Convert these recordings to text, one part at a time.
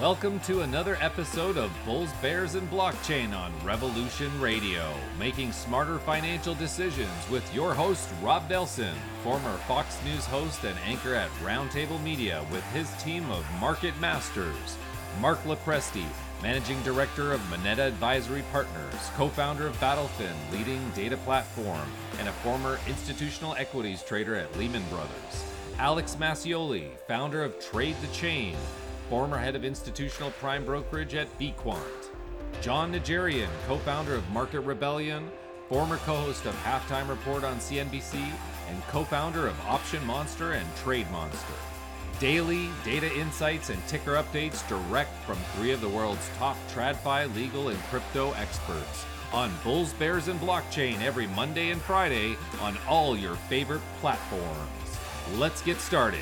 Welcome to another episode of Bulls, Bears, and Blockchain on Revolution Radio, making smarter financial decisions with your host, Rob Nelson, former Fox News host and anchor at Roundtable Media, with his team of market masters, Mark Lopresti, Managing Director of Moneta Advisory Partners, co founder of Battlefin, leading data platform, and a former institutional equities trader at Lehman Brothers. Alex Mascioli, founder of Trade the Chain, former head of institutional prime brokerage at Bequant. John Najarian, co founder of Market Rebellion, former co host of Halftime Report on CNBC, and co founder of Option Monster and Trade Monster. Daily data insights and ticker updates direct from three of the world's top TradFi legal and crypto experts on Bulls, Bears, and Blockchain every Monday and Friday on all your favorite platforms. Let's get started.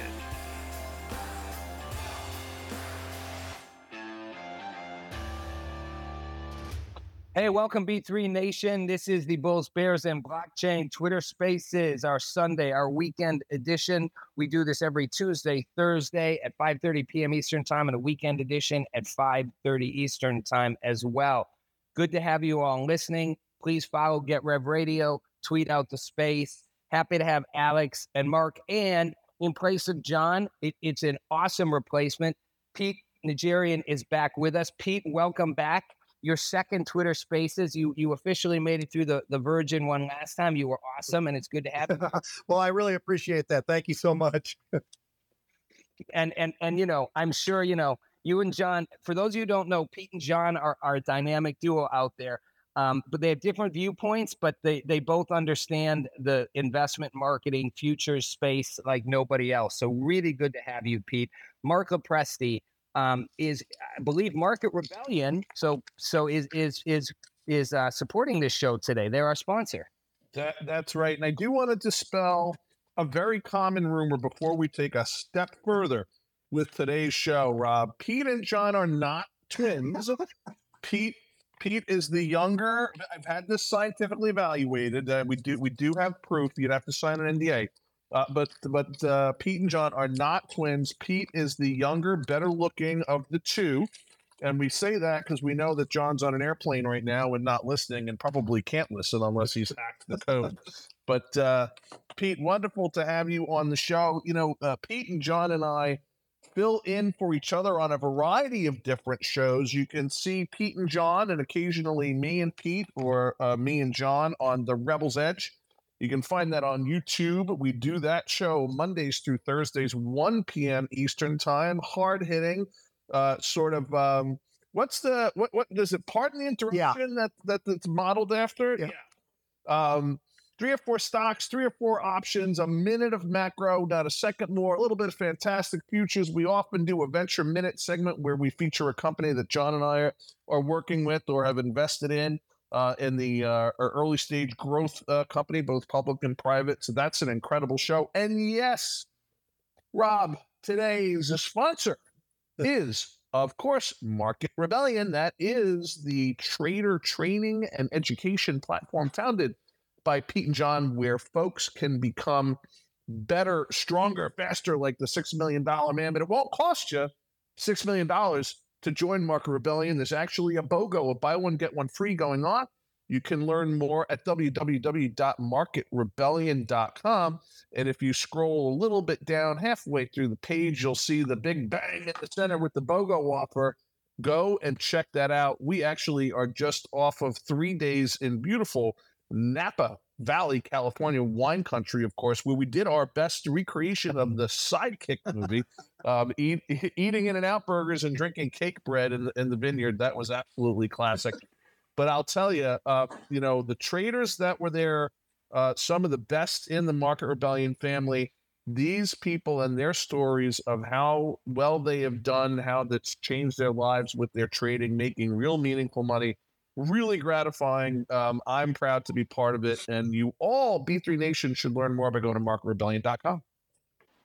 Hey, welcome B3 Nation. This is the Bulls, Bears, and Blockchain Twitter Spaces, our Sunday, our weekend edition. We do this every Tuesday, Thursday at 5:30 p.m. Eastern Time, and a weekend edition at 5:30 Eastern Time as well. Good to have you all listening. Please follow Get Rev Radio, tweet out the space. Happy to have Alex and Mark, and in place of John, it, it's an awesome replacement. Pete Najarian is back with us. Pete, welcome back your second Twitter Spaces. You you officially made it through the the Virgin one last time. You were awesome, and it's good to have you. well, I really appreciate that. Thank you so much. and and and you know, I'm sure you know you and John. For those of you who don't know, Pete and John are are a dynamic duo out there. Um, but they have different viewpoints, but they they both understand the investment marketing futures space like nobody else. So really good to have you, Pete. Mark Lopresti, um, is I believe Market Rebellion. So so is is is is uh, supporting this show today. They're our sponsor. That, that's right. And I do want to dispel a very common rumor before we take a step further with today's show. Rob, Pete and John are not twins. Pete Pete is the younger. I've had this scientifically evaluated. Uh, we do we do have proof. You'd have to sign an NDA. Uh, but but uh, Pete and John are not twins. Pete is the younger, better looking of the two. And we say that because we know that John's on an airplane right now and not listening and probably can't listen unless he's hacked the code. but uh, Pete, wonderful to have you on the show. You know, uh, Pete and John and I fill in for each other on a variety of different shows. You can see Pete and John, and occasionally me and Pete or uh, me and John on the Rebel's Edge you can find that on YouTube. We do that show Mondays through Thursdays, 1 p.m. Eastern Time. Hard hitting, uh, sort of. Um, what's the what? What does it? Pardon the interruption. Yeah. That that that's modeled after. Yeah. yeah. Um, three or four stocks, three or four options, a minute of macro, not a second more, a little bit of fantastic futures. We often do a venture minute segment where we feature a company that John and I are, are working with or have invested in uh, in the uh, early stage growth uh, company, both public and private. So that's an incredible show. And yes, Rob, today's sponsor is, of course, Market Rebellion. That is the trader training and education platform founded by Pete and John where folks can become better, stronger, faster, like the $6 million man, but it won't cost you $6 million to join Market Rebellion. There's actually a BOGO, a buy one, get one free going on. You can learn more at www.marketrebellion.com. And if you scroll a little bit down halfway through the page, you'll see the big bang in the center with the BOGO offer. Go and check that out. We actually are just off of three days in beautiful Napa Valley, California, wine country, of course, where we did our best recreation of the Sideways movie, um, eat, eating In and Out burgers and drinking Cakebread in the, in the vineyard. That was absolutely classic. But I'll tell you, uh, you know, the traders that were there, uh, some of the best in the Market Rebellion family, these people and their stories of how well they have done, how that's changed their lives with their trading, making real meaningful money. Really gratifying. Um, I'm proud to be part of it. And you all, B3 Nation, should learn more by going to marketrebellion.com.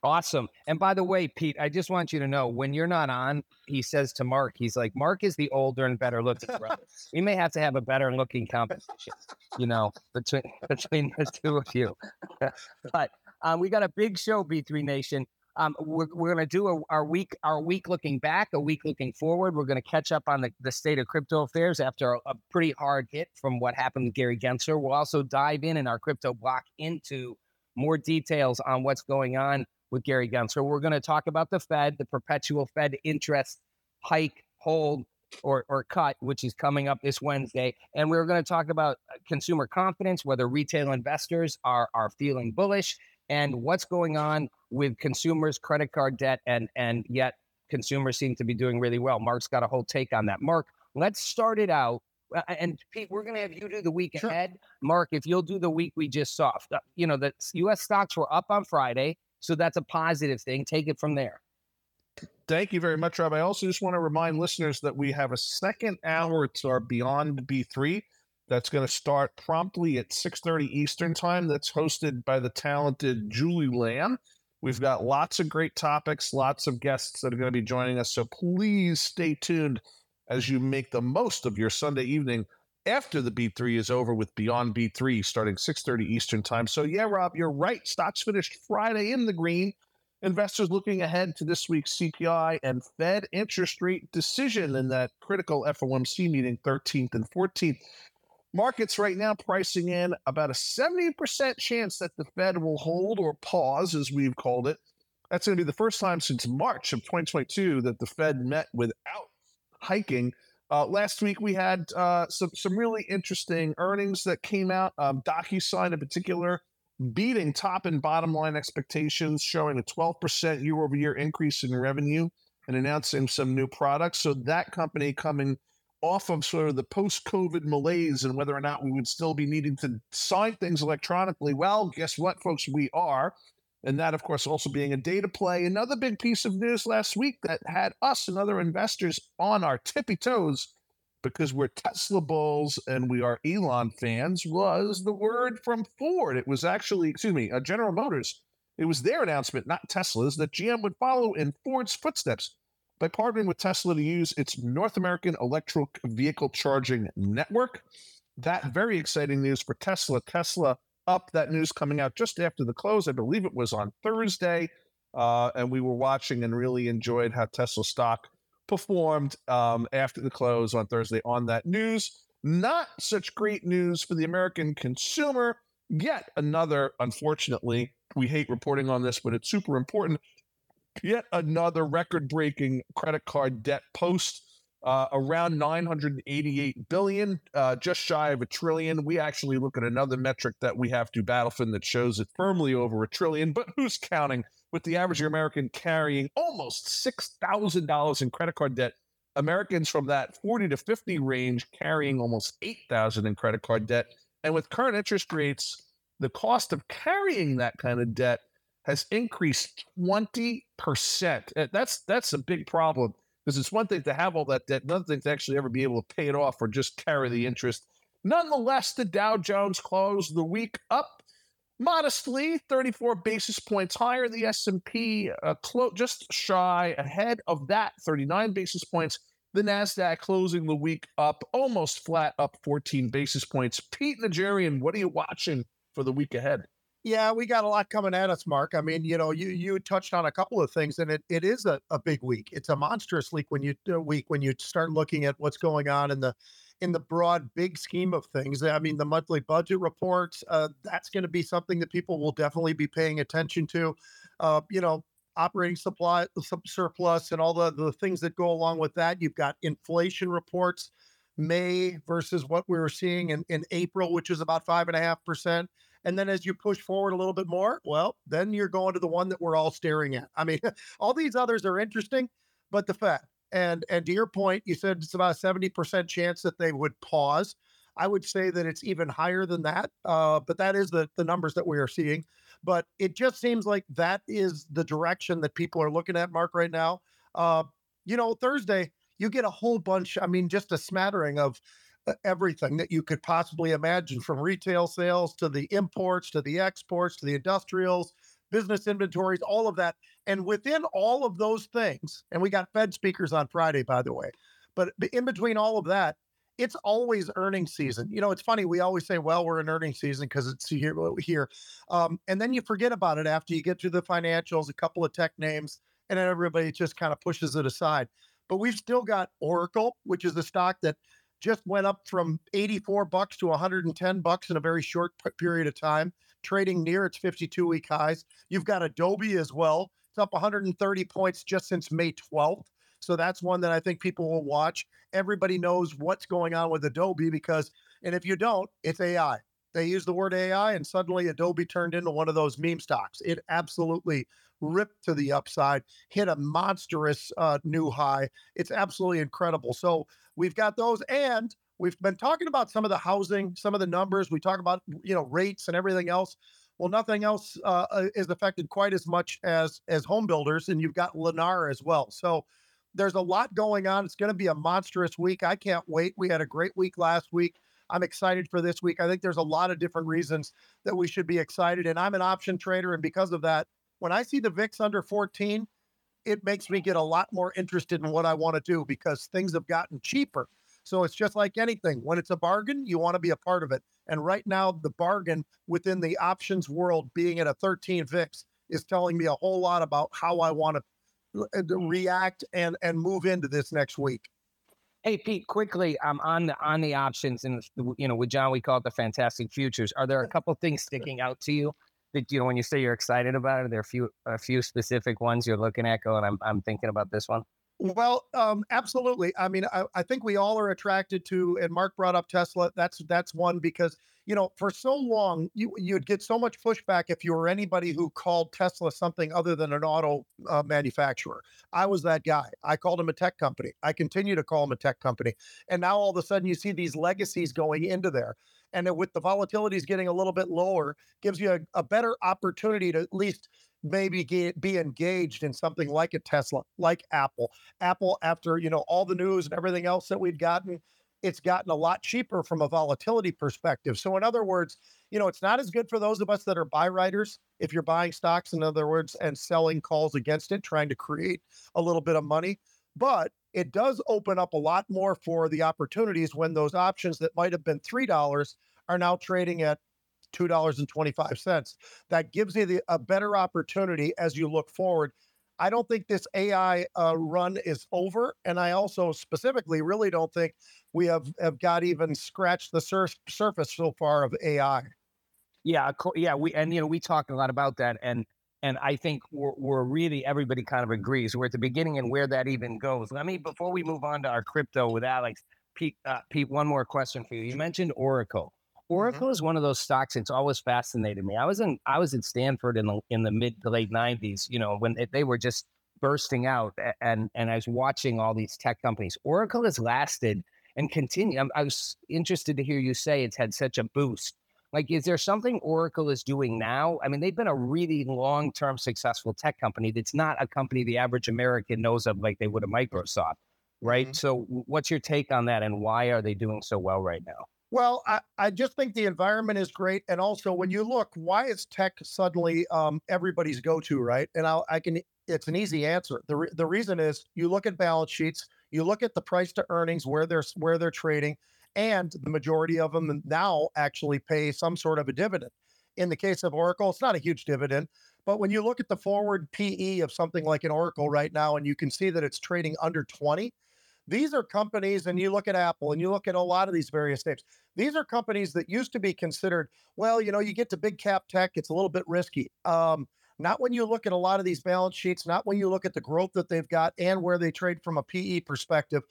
Awesome. And by the way, Pete, I just want you to know when you're not on, he says to Mark, he's like, Mark is the older and better looking brother. we may have to have a better looking competition, you know, between between the two of you. but um, we got a big show, B3 Nation. Um, we're, we're going to do a, our week our week looking back, a week looking forward. We're going to catch up on the, the state of crypto affairs after a, a pretty hard hit from what happened with Gary Gensler. We'll also dive in in our crypto block into more details on what's going on with Gary Gensler. We're going to talk about the Fed, the perpetual Fed interest hike, hold, or, or cut, which is coming up this Wednesday. And we're going to talk about uh, consumer confidence, whether retail investors are, are feeling bullish, and what's going on with consumers' credit card debt. And, and yet, consumers seem to be doing really well. Mark's got a whole take on that. Mark, let's start it out. Uh, and Pete, we're going to have you do the week sure. ahead. Mark, if you'll do the week we just saw, uh, you know, the U.S. stocks were up on Friday. So that's a positive thing. Take it from there. Thank you very much, Rob. I also just want to remind listeners that we have a second hour to our Beyond B3 that's going to start promptly at 6.30 Eastern Time. That's hosted by the talented Julie Lamb. We've got lots of great topics, lots of guests that are going to be joining us. So please stay tuned as you make the most of your Sunday evening after the B3 is over with Beyond B3 starting 6:30 Eastern Time. So yeah, Rob, you're right. Stocks finished Friday in the green. Investors looking ahead to this week's CPI and Fed interest rate decision in that critical FOMC meeting 13th and 14th. Markets right now pricing in about a 70% chance that the Fed will hold or pause, as we've called it. That's going to be the first time since March of 2022 that the Fed met without hiking. Uh, last week we had uh, some some really interesting earnings that came out. Um, DocuSign in particular beating top and bottom line expectations, showing a 12% year over year increase in revenue and announcing some new products. So that company coming off of sort of the post COVID malaise and whether or not we would still be needing to sign things electronically. Well, guess what, folks? We are. And that, of course, also being a data play. Another big piece of news last week that had us and other investors on our tippy toes because we're Tesla bulls and we are Elon fans was the word from Ford. It was actually, excuse me, uh, General Motors. It was their announcement, not Tesla's, that GM would follow in Ford's footsteps by partnering with Tesla to use its North American electric vehicle charging network. That very exciting news for Tesla. Tesla up. That news coming out just after the close. I believe it was on Thursday. Uh, and we were watching and really enjoyed how Tesla stock performed um, after the close on Thursday on that news. Not such great news for the American consumer. Yet another, unfortunately, we hate reporting on this, but it's super important. Yet another record breaking credit card debt post uh, around 988 billion, uh, just shy of a trillion. We actually look at another metric that we have to Battlefin that shows it firmly over a trillion, but who's counting? With the average American carrying almost $6,000 in credit card debt, Americans from that 40 to 50 range carrying almost 8,000 in credit card debt. And with current interest rates, the cost of carrying that kind of debt has increased 20%. That's that's a big problem because it's one thing to have all that debt, another thing to actually ever be able to pay it off or just carry the interest. Nonetheless, the Dow Jones closed the week up modestly, 34 basis points higher. The S&P uh, clo- just shy ahead of that, 39 basis points. The Nasdaq closing the week up almost flat, up 14 basis points. Pete Najarian, what are you watching for the week ahead? Yeah, we got a lot coming at us, Mark. I mean, you know, you you touched on a couple of things, and it, it is a, a big week. It's a monstrous week when you uh, week when you start looking at what's going on in the in the broad big scheme of things. I mean, the monthly budget reports, uh, that's going to be something that people will definitely be paying attention to. Uh, you know, operating supply surplus and all the, the things that go along with that. You've got inflation reports, May versus what we were seeing in, in April, which is about five and a half percent. And then as you push forward a little bit more, well, then you're going to the one that we're all staring at. I mean, all these others are interesting, but the Fed. And and to your point, you said it's about a 70% chance that they would pause. I would say that it's even higher than that, uh, but that is the, the numbers that we are seeing. But it just seems like that is the direction that people are looking at, Mark, right now. Uh, you know, Thursday, you get a whole bunch, I mean, just a smattering of everything that you could possibly imagine from retail sales to the imports to the exports to the industrials, business inventories, all of that. And within all of those things, and we got Fed speakers on Friday, by the way, but in between all of that, it's always earnings season. You know, it's funny. We always say, well, we're in earnings season because it's here, here. Um, and then you forget about it after you get to the financials, a couple of tech names, and then everybody just kind of pushes it aside. But we've still got Oracle, which is a stock that just went up from 84 bucks to 110 bucks in a very short period of time, trading near its 52 week highs. You've got Adobe as well. It's up 130 points just since May 12th. So that's one that I think people will watch. Everybody knows what's going on with Adobe because, and if you don't, it's AI. They use the word AI and suddenly Adobe turned into one of those meme stocks. It absolutely ripped to the upside, hit a monstrous uh, new high. It's absolutely incredible. So we've got those, and we've been talking about some of the housing, some of the numbers. We talk about you know rates and everything else. Well, nothing else uh, uh is affected quite as much as as home builders, and you've got Lennar as well. So there's a lot going on. It's going to be a monstrous week. I can't wait. We had a great week last week. I'm excited for this week. I think there's a lot of different reasons that we should be excited. And I'm an option trader. And because of that, when I see the VIX under 14, it makes me get a lot more interested in what I want to do because things have gotten cheaper. So it's just like anything. When it's a bargain, you want to be a part of it. And right now, the bargain within the options world being at a 13 VIX is telling me a whole lot about how I want to uh, react and and move into this next week. Hey Pete, quickly, um, on the on the options and you know with John we call it the fantastic futures. Are there a couple things sticking out to you that you know when you say you're excited about it? Are there a few a few specific ones you're looking at going? I'm I'm thinking about this one. Well, um, absolutely. I mean, I, I think we all are attracted to, and Mark brought up Tesla. That's that's one because you know for so long you you'd get so much pushback if you were anybody who called Tesla something other than an auto uh, manufacturer. I was that guy. I called him a tech company. I continue to call him a tech company, and now all of a sudden you see these legacies going into there. And with the volatilities getting a little bit lower, gives you a, a better opportunity to at least maybe get, be engaged in something like a Tesla, like Apple. Apple, after you know all the news and everything else that we've gotten, it's gotten a lot cheaper from a volatility perspective. So, in other words, you know, it's not as good for those of us that are buy writers. If you're buying stocks, in other words, and selling calls against it, trying to create a little bit of money, but it does open up a lot more for the opportunities when those options that might have been three dollars are now trading at $2.25. That gives you the, a better opportunity as you look forward. I don't think this AI uh, run is over. And I also specifically really don't think we have, have got even scratched the sur- surface so far of AI. Yeah, yeah, we and you know we talk a lot about that, and and I think we're, we're really everybody kind of agrees we're at the beginning and where that even goes. Let me before we move on to our crypto with Alex, Pete. Uh, Pete, one more question for you. You mentioned Oracle. Mm-hmm. Oracle mm-hmm. is one of those stocks that's always fascinated me. I was in I was at Stanford in the in the mid to late '90s. You know when they were just bursting out, and and I was watching all these tech companies. Oracle has lasted and continue. I, I was interested to hear you say it's had such a boost. Like, is there something Oracle is doing now? I mean, they've been a really long term successful tech company that's not a company the average American knows of like they would a Microsoft, right? Mm-hmm. So, what's your take on that, and why are they doing so well right now? Well, I, I just think the environment is great. And also, when you look, why is tech suddenly um, everybody's go to, right? And I'll, I can, it's an easy answer. The, re- the reason is you look at balance sheets, you look at the price to earnings, where they're, where they're trading, and the majority of them now actually pay some sort of a dividend. In the case of Oracle, it's not a huge dividend, but when you look at the forward PE of something like an Oracle right now, and you can see that it's trading under 20, these are companies, and you look at Apple and you look at a lot of these various names. These are companies that used to be considered, well, you know, you get to big cap tech, it's a little bit risky. Um, not when you look at a lot of these balance sheets, not when you look at the growth that they've got and where they trade from a PE perspective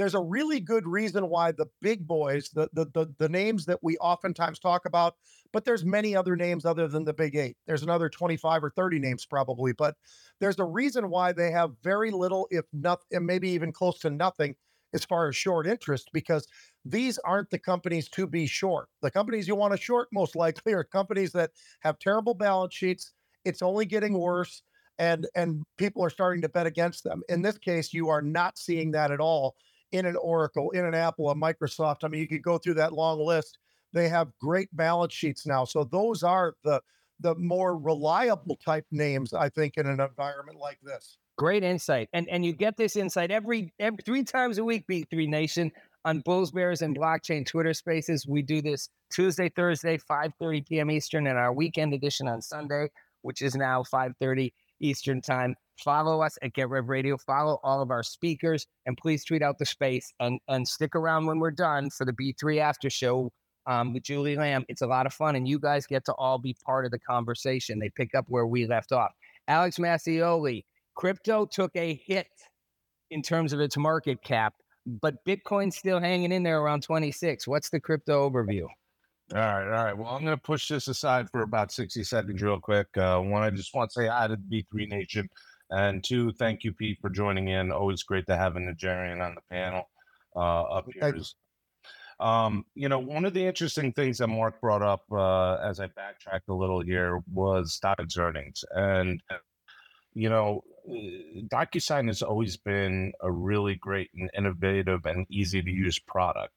there's a really good reason why the big boys, the, the the the names that we oftentimes talk about, but there's many other names other than the big eight. There's another 25 or 30 names probably, but there's a reason why they have very little, if nothing, and maybe even close to nothing as far as short interest because these aren't the companies to be short. The companies you want to short most likely are companies that have terrible balance sheets. It's only getting worse and and people are starting to bet against them. In this case, you are not seeing that at all in an Oracle, in an Apple, a Microsoft. I mean, you could go through that long list. They have great balance sheets now. So those are the the more reliable type names, I think, in an environment like this. Great insight. And and you get this insight every, every three times a week, B3 Nation, on Bulls Bears and Blockchain Twitter Spaces. We do this Tuesday, Thursday, 5:30 p.m. Eastern, and our weekend edition on Sunday, which is now 5:30 Eastern Time. Follow us at Get Rev Radio. Follow all of our speakers, and please tweet out the space and and stick around when we're done for the B3 After Show um, with Julie Lamb. It's a lot of fun, and you guys get to all be part of the conversation. They pick up where we left off. Alex Mascioli, crypto took a hit in terms of its market cap, but Bitcoin's still hanging in there around 26. What's the crypto overview? All right, all right. Well, I'm going to push this aside for about 60 seconds, real quick. Uh, one, I just want to say hi to the B3 Nation. And two, thank you, Pete, for joining in. Always great to have a Najarian on the panel uh, up here. Um, you know, one of the interesting things that Mark brought up uh, as I backtracked a little here was Stock's earnings. And, you know, uh, DocuSign has always been a really great and innovative and easy to use product.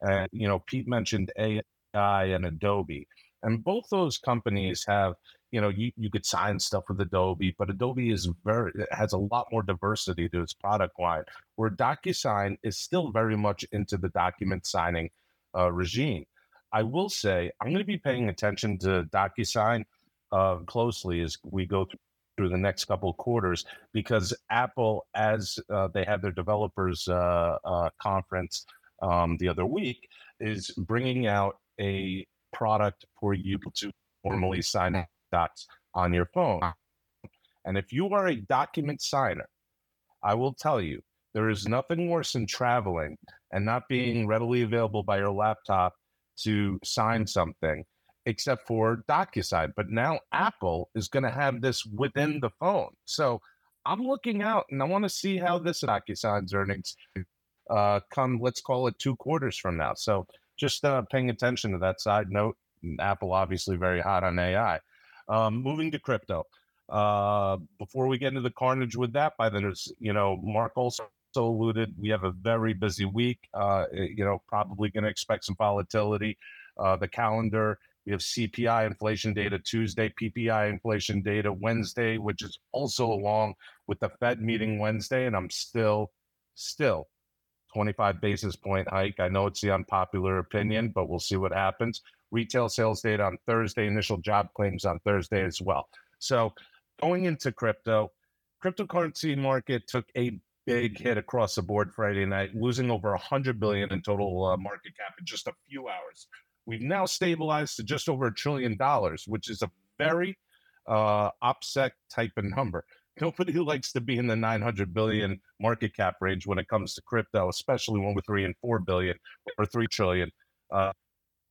And, you know, Pete mentioned AI and Adobe. And both those companies have you know, you, you could sign stuff with Adobe, but Adobe is very has a lot more diversity to its product line. Where DocuSign is still very much into the document signing uh, regime. I will say I'm going to be paying attention to DocuSign uh, closely as we go through, through the next couple quarters because Apple, as uh, they had their developers uh, uh, conference um, the other week, is bringing out a product for you to formally sign docs on your phone. And if you are a document signer, I will tell you there is nothing worse than traveling and not being readily available by your laptop to sign something except for DocuSign. But now Apple is going to have this within the phone. So I'm looking out and I want to see how this DocuSign's earnings uh, come, let's call it two quarters from now. So just uh, paying attention to that side note. Apple obviously very hot on AI. Um, moving to crypto. Uh, before we get into the carnage with that, by then, you know, Mark also alluded we have a very busy week. Uh, eh, you know, probably going to expect some volatility. Uh, the calendar. We have CPI inflation data Tuesday, PPI inflation data Wednesday, which is also along with the Fed meeting Wednesday. And I'm still, still 25 basis point hike. I know it's the unpopular opinion, but we'll see what happens retail sales data on Thursday, initial job claims on Thursday as well. So going into crypto, cryptocurrency market took a big hit across the board Friday night, losing over 100 billion in total uh, market cap in just a few hours. We've now stabilized to just over a trillion dollars, which is a very uh, OPSEC type of number. Nobody likes to be in the 900 billion market cap range when it comes to crypto, especially when we're three and four billion or three trillion. Uh,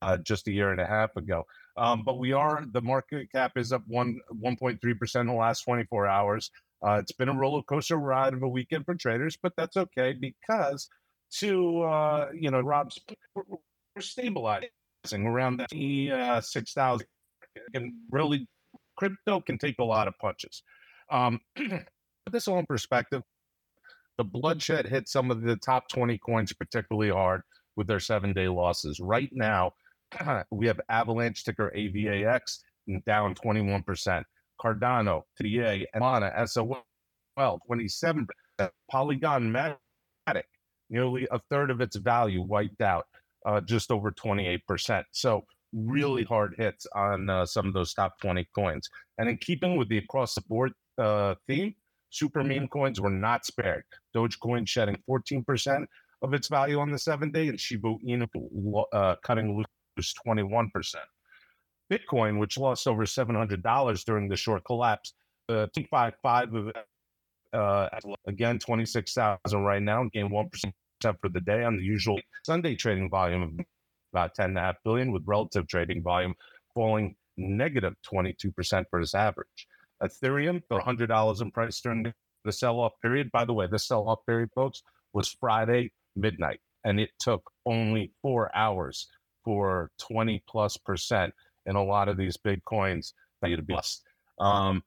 uh, just a year and a half ago. Um, but we are the market cap is up one 1.3 percent in the last 24 hours. Uh, it's been a roller coaster ride of a weekend for traders, but that's okay because to uh, you know Rob's we're, stabilizing around the uh, six thousand. And really, crypto can take a lot of punches. Um, put this all in perspective. The bloodshed hit some of the top 20 coins particularly hard with their seven day losses. Right now, we have Avalanche ticker AVAX down 21%. Cardano, ADA, and Solana, SOL, 27%. Polygon Matic, nearly a third of its value wiped out, uh, just over 28%. So really hard hits on uh, some of those top 20 coins. And in keeping with the across the board uh, theme, super meme coins were not spared. Dogecoin shedding 14% of its value on the seven day, and Shiba Inu uh, cutting loose 21%. Bitcoin, which lost over $700 during the short collapse, uh, 255 of uh, again 26,000 right now, gained 1% for the day on the usual Sunday trading volume of about 10.5 billion, with relative trading volume falling negative 22% for its average. Ethereum, for $100 in price during the sell off period. By the way, the sell off period, folks, was Friday, midnight, and it took only four hours for 20 plus percent in a lot of these big coins that you'd bust. Um,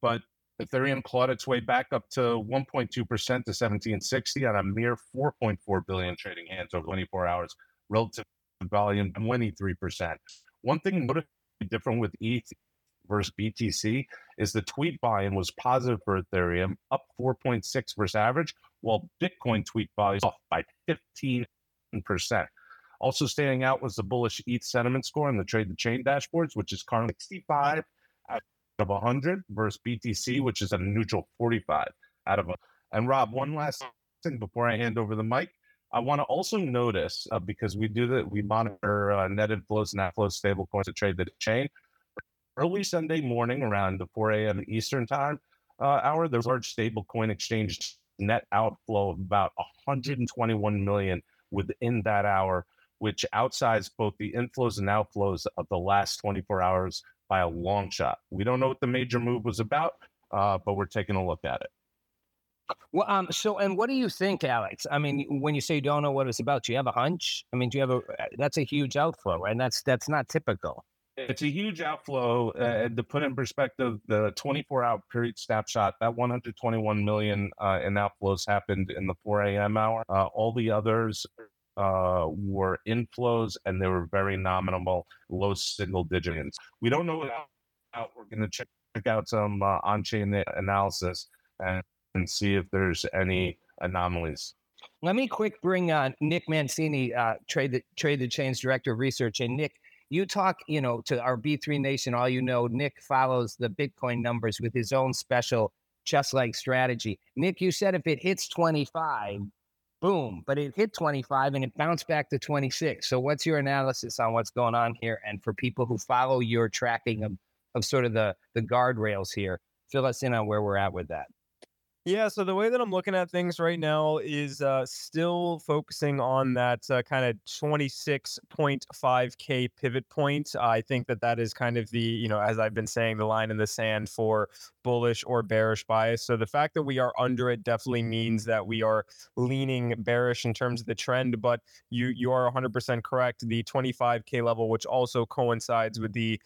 but Ethereum clawed its way back up to 1.2% to 1760 on a mere 4.4 billion trading hands over 24 hours, relative volume 23%. One thing notably different with ETH versus BTC is the tweet volume was positive for Ethereum, up 4.6 versus average, while Bitcoin tweet volume off by 15%. Also standing out was the bullish ETH sentiment score on the Trade the Chain dashboards, which is currently 65 out of 100 versus BTC, which is a neutral 45 out of 100. And Rob, one last thing before I hand over the mic. I want to also notice uh, because we do that, we monitor uh, net inflows and outflows stable coins to trade the chain. Early Sunday morning around the 4 a.m. Eastern time uh, hour, there's a large stable coin exchange net outflow of about 121 million within that hour, which outsized both the inflows and outflows of the last 24 hours by a long shot. We don't know what the major move was about, uh, but we're taking a look at it. Well, um, so and what do you think, Alex? I mean, when you say you don't know what it's about, do you have a hunch? I mean, do you have a? Uh, that's a huge outflow. And that's that's not typical. It's a huge outflow. Uh, to put in perspective, the 24 hour period snapshot, that 121 million uh, in outflows happened in the 4 a.m. hour. Uh, all the others uh, were inflows, and they were very nominal, low single digits. We don't know what out. We're going to check, check out some uh, on-chain analysis and and see if there's any anomalies. Let me quick bring uh, Nick Mancini, uh, trade the trade the chains director of research, and Nick, you talk, you know, to our B3 Nation. All you know, Nick follows the Bitcoin numbers with his own special chess-like strategy. Nick, you said if it hits 25, boom, but it hit 25 and it bounced back to 26. So, what's your analysis on what's going on here? And for people who follow your tracking of of sort of the the guardrails here, fill us in on where we're at with that. Yeah, so the way that I'm looking at things right now is uh, still focusing on that uh, kind of 26.5k pivot point. I think that that is kind of the, you know, as I've been saying, the line in the sand for bullish or bearish bias. So the fact that we are under it definitely means that we are leaning bearish in terms of the trend. But you you are 100% correct. The 25k level, which also coincides with the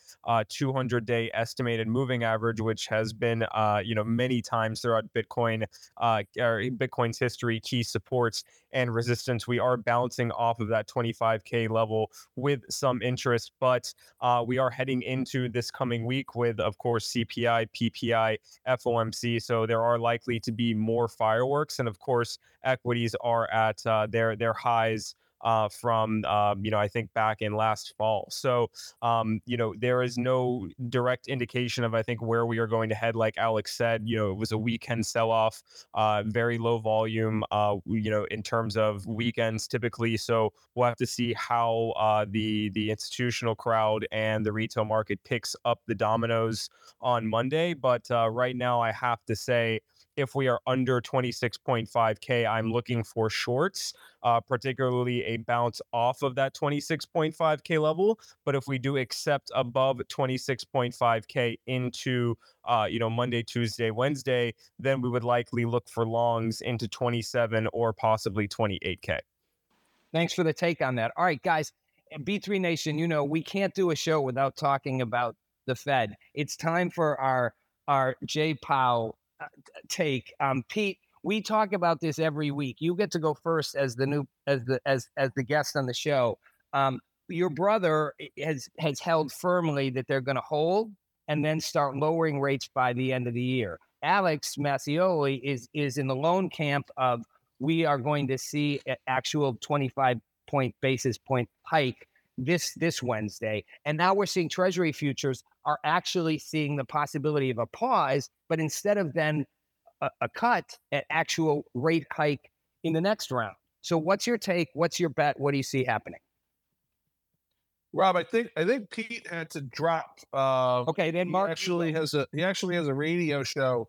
200-day uh, estimated moving average, which has been, uh, you know, many times throughout Bitcoin uh, or Bitcoin's history, key supports and resistance. We are bouncing off of that 25k level with some interest, but uh, we are heading into this coming week with, of course, CPI, PPI FOMC. So there are likely to be more fireworks, and of course, equities are at uh, their their highs. Uh, from um, you know I think back in last fall. So um, you know there is no direct indication of I think where we are going to head. Like Alex said, you know it was a weekend sell off, uh, very low volume. Uh, you know in terms of weekends typically. So we'll have to see how uh, the the institutional crowd and the retail market picks up the dominoes on Monday. But right now, I have to say, if we are under 26.5K, I'm looking for shorts, uh, particularly a bounce off of that 26.5K level. But if we do accept above 26.5K into, uh, you know, Monday, Tuesday, Wednesday, then we would likely look for longs into 27 or possibly 28K. Thanks for the take on that. All right, guys. B3 Nation, you know, we can't do a show without talking about the Fed. It's time for our our J Powell take. Um, Pete, we talk about this every week. You get to go first as the new as the as as the guest on the show. Um, your brother has has held firmly that they're going to hold and then start lowering rates by the end of the year. Alex Mascioli is is in the loan camp of we are going to see an actual 25 point basis point hike this this Wednesday. And now we're seeing Treasury futures are actually seeing the possibility of a pause, but instead of then a, a cut, an actual rate hike in the next round. So, what's your take? What's your bet? What do you see happening? Rob, I think I think Pete had to drop. Uh, okay, then Mark actually has a he actually has a radio show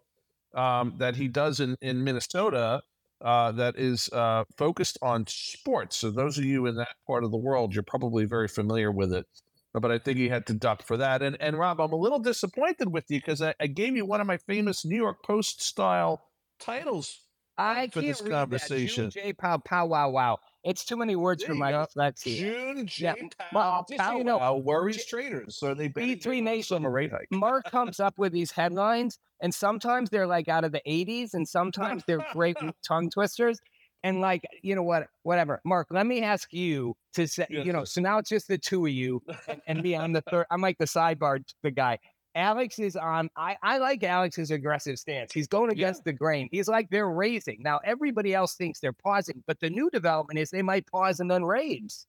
um, that he does in in Minnesota uh, that is uh, focused on sports. So those of you in that part of the world, you're probably very familiar with it. But I think he had to duck for that. And and Rob, I'm a little disappointed with you because I, I, gave you one of my famous New York Post style titles I for this conversation. That. June J pow pow wow wow. It's too many words There for my go. dyslexia. June Yeah, J. well, Powell, just you know, worries J- traders. So they betting B3 Nation. rate hike. Mark comes up with these headlines, and sometimes they're like out of the 80s, and sometimes they're great tongue twisters. And like, you know what, whatever. Mark, let me ask you to say, Yes, you know, so now it's just the two of you and, and me. I'm the third, I'm like the sidebar, the guy. Alex is on. I, I like Alex's aggressive stance. He's going against the grain. He's like they're raising. Now everybody else thinks they're pausing, but the new development is they might pause and then raise.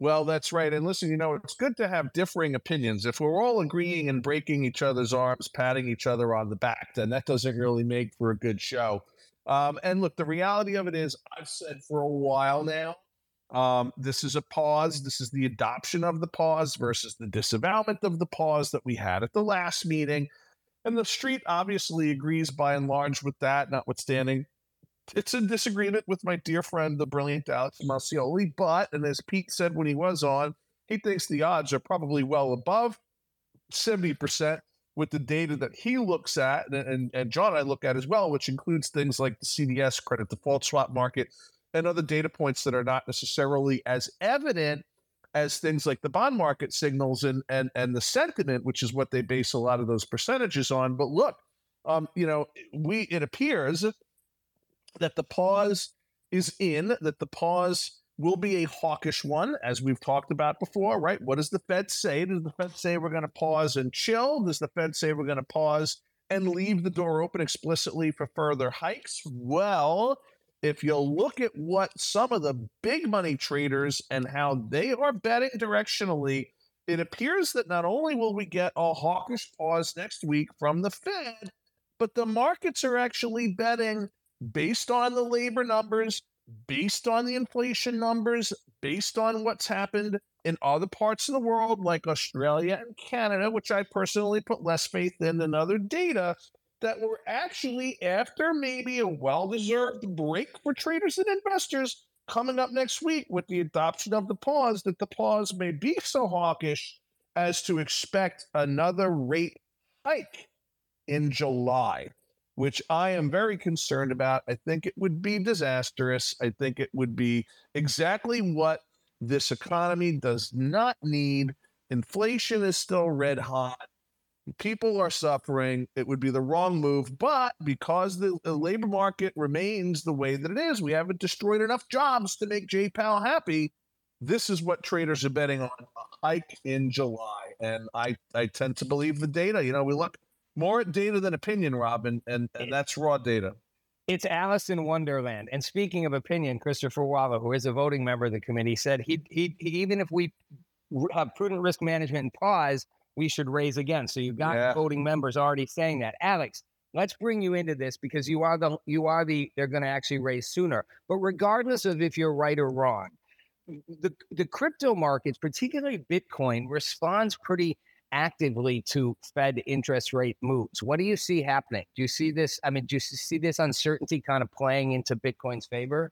Well, that's right. And listen, you know, it's good to have differing opinions. If we're all agreeing and breaking each other's arms, patting each other on the back, then that doesn't really make for a good show. Um, and look, the reality of it is, I've said for a while now, um, this is a pause. This is the adoption of the pause versus the disavowalment of the pause that we had at the last meeting. And the street obviously agrees by and large with that, notwithstanding it's in disagreement with my dear friend, the brilliant Alex Mascioli. But, and as Pete said when he was on, he thinks the odds are probably well above 70% with the data that he looks at, and, and, and John and I look at as well, which includes things like the CDS credit default swap market and other data points that are not necessarily as evident as things like the bond market signals and and and the sentiment, which is what they base a lot of those percentages on. But look, um, you know, we it appears that the pause is in, that the pause will be a hawkish one, as we've talked about before, right? What does the Fed say? Does the Fed say we're going to pause and chill? Does the Fed say we're going to pause and leave the door open explicitly for further hikes? Well, if you look at what some of the big money traders and how they are betting directionally, it appears that not only will we get a hawkish pause next week from the Fed, but the markets are actually betting based on the labor numbers, based on the inflation numbers, based on what's happened in other parts of the world like Australia and Canada, which I personally put less faith in than other data, that we're actually after maybe a well deserved break for traders and investors coming up next week with the adoption of the pause, that the pause may be so hawkish as to expect another rate hike in July which I am very concerned about. I think it would be disastrous. I think it would be exactly what this economy does not need. Inflation is still red hot. People are suffering. It would be the wrong move. But because the, labor market remains the way that it is, we haven't destroyed enough jobs to make J Powell happy. This is what traders are betting on a hike in July. And I, I tend to believe the data. You know, we look more data than opinion, Robin, and, and that's raw data. It's Alice in Wonderland. And speaking of opinion, Christopher Waller, who is a voting member of the committee, said he he even if we have prudent risk management and pause, we should raise again. So you've got Yeah. voting members already saying that. Alex, let's bring you into this because you are the you are the they're going to actually raise sooner. But regardless of if you're right or wrong, the the crypto markets, particularly Bitcoin, responds pretty actively to Fed interest rate moves. What do you see happening? Do you see this? I mean, do you see this uncertainty kind of playing into Bitcoin's favor?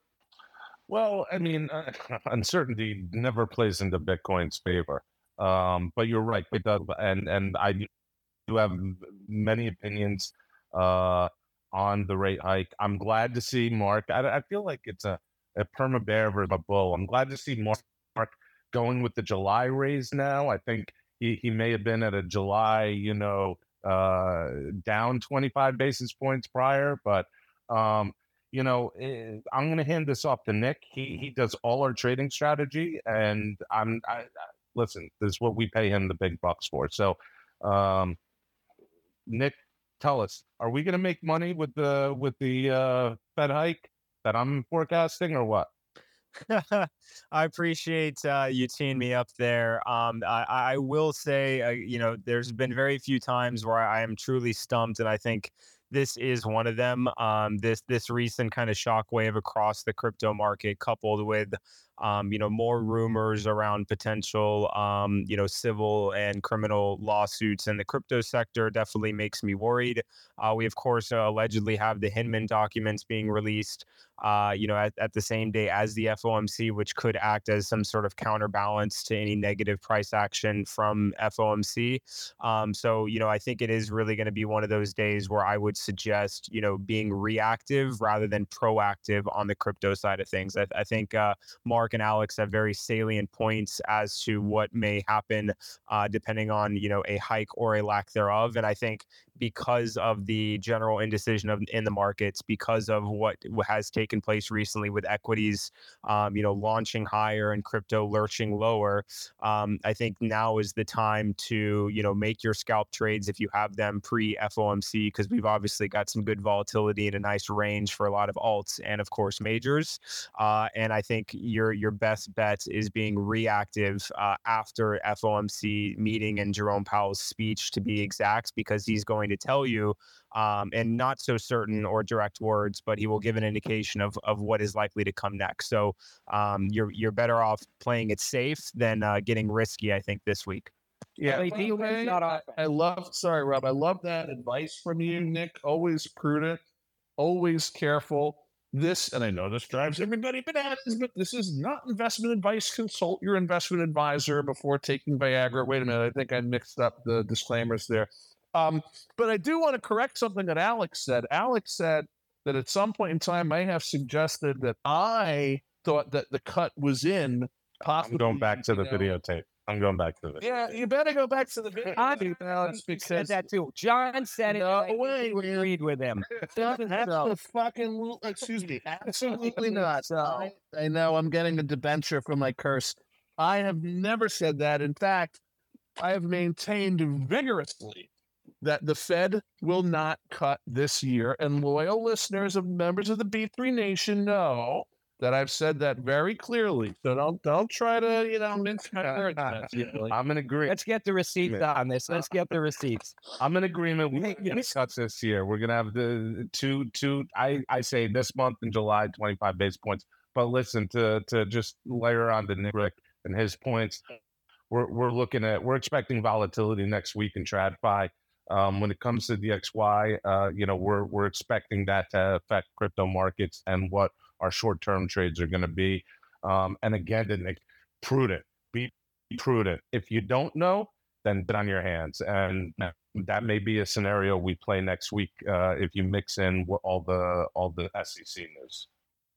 Well, I mean, uh, uncertainty never plays into Bitcoin's favor. Um, but you're right, it does, and and I do have many opinions uh, on the rate hike. I'm glad to see Mark. I, I feel like it's a a perma bear versus a bull. I'm glad to see Mark going with the July raise now. I think he, he may have been at a July, you know, uh, down 25 basis points prior, but um, you know, eh, I'm going to hand this off to Nick. He he does all our trading strategy, and I'm I, I, listen. This is what we pay him the big bucks for. So, um, Nick, tell us, are we going to make money with the with the uh, Fed hike that I'm forecasting, or what? I appreciate uh, you teeing me up there. Um, I, I will say, uh, you know, there's been very few times where I am truly stumped, and I think this is one of them. Um, this this recent kind of shockwave across the crypto market, coupled with um, you know, more rumors around potential, um, you know, civil and criminal lawsuits in the crypto sector definitely makes me worried. Uh, we, of course, uh, allegedly have the Hinman documents being released, uh, you know, at, at the same day as the FOMC, which could act as some sort of counterbalance to any negative price action from FOMC. Um, so, you know, I think it is really going to be one of those days where I would suggest, you know, being reactive rather than proactive on the crypto side of things. I, I think uh, Mark and Alex have very salient points as to what may happen uh, depending on, you know, a hike or a lack thereof. And I think because of the general indecision of in the markets, because of what has taken place recently with equities, um, you know, launching higher and crypto lurching lower. Um, I think now is the time to you know make your scalp trades if you have them pre FOMC because we've obviously got some good volatility and a nice range for a lot of alts and of course majors. Uh, and I think your your best bet is being reactive uh, after FOMC meeting and Jerome Powell's speech to be exact because he's going going to tell you um, and not so certain or direct words, but he will give an indication of, of what is likely to come next. So um, you're you're better off playing it safe than uh, getting risky. I think this week. Yeah, I, I love. Sorry, Rob. I love that advice from you, Nick. Always prudent, always careful. This, and I know this drives everybody bananas, but this is not investment advice. Consult your investment advisor before taking Viagra. Wait a minute, I think I mixed up the disclaimers there. Um, but I do want to correct something that Alex said. Alex said that at some point in time, I have suggested that I thought that the cut was in. Possibly, I'm going back to the know. videotape. I'm going back to the. Yeah, you better go back to the video. I Alex, because said that too. John said it. No way. We agreed with him. That's the fucking. Excuse me. Absolutely not. So I, I know I'm getting a debenture for my curse. I have never said that. In fact, I have maintained vigorously that the Fed will not cut this year. And loyal listeners of members of the B3 Nation know that I've said that very clearly. So don't don't try to you know mince my words. I'm in agreement. Let's get the receipts on this. Let's get the receipts. I'm in agreement. We don't get cuts this year. We're gonna have the two two. I I say this month in July, 25 base points. But listen to to just layer on to Nick and his points. We're we're looking at we're expecting volatility next week in TradFi. Um, when it comes to DXY, uh, you know, we're we're expecting that to affect crypto markets and what our short-term trades are going to be. Um, and again, Nick, prudent, be prudent. If you don't know, then sit on your hands, and that may be a scenario we play next week uh, if you mix in all the all the SEC news.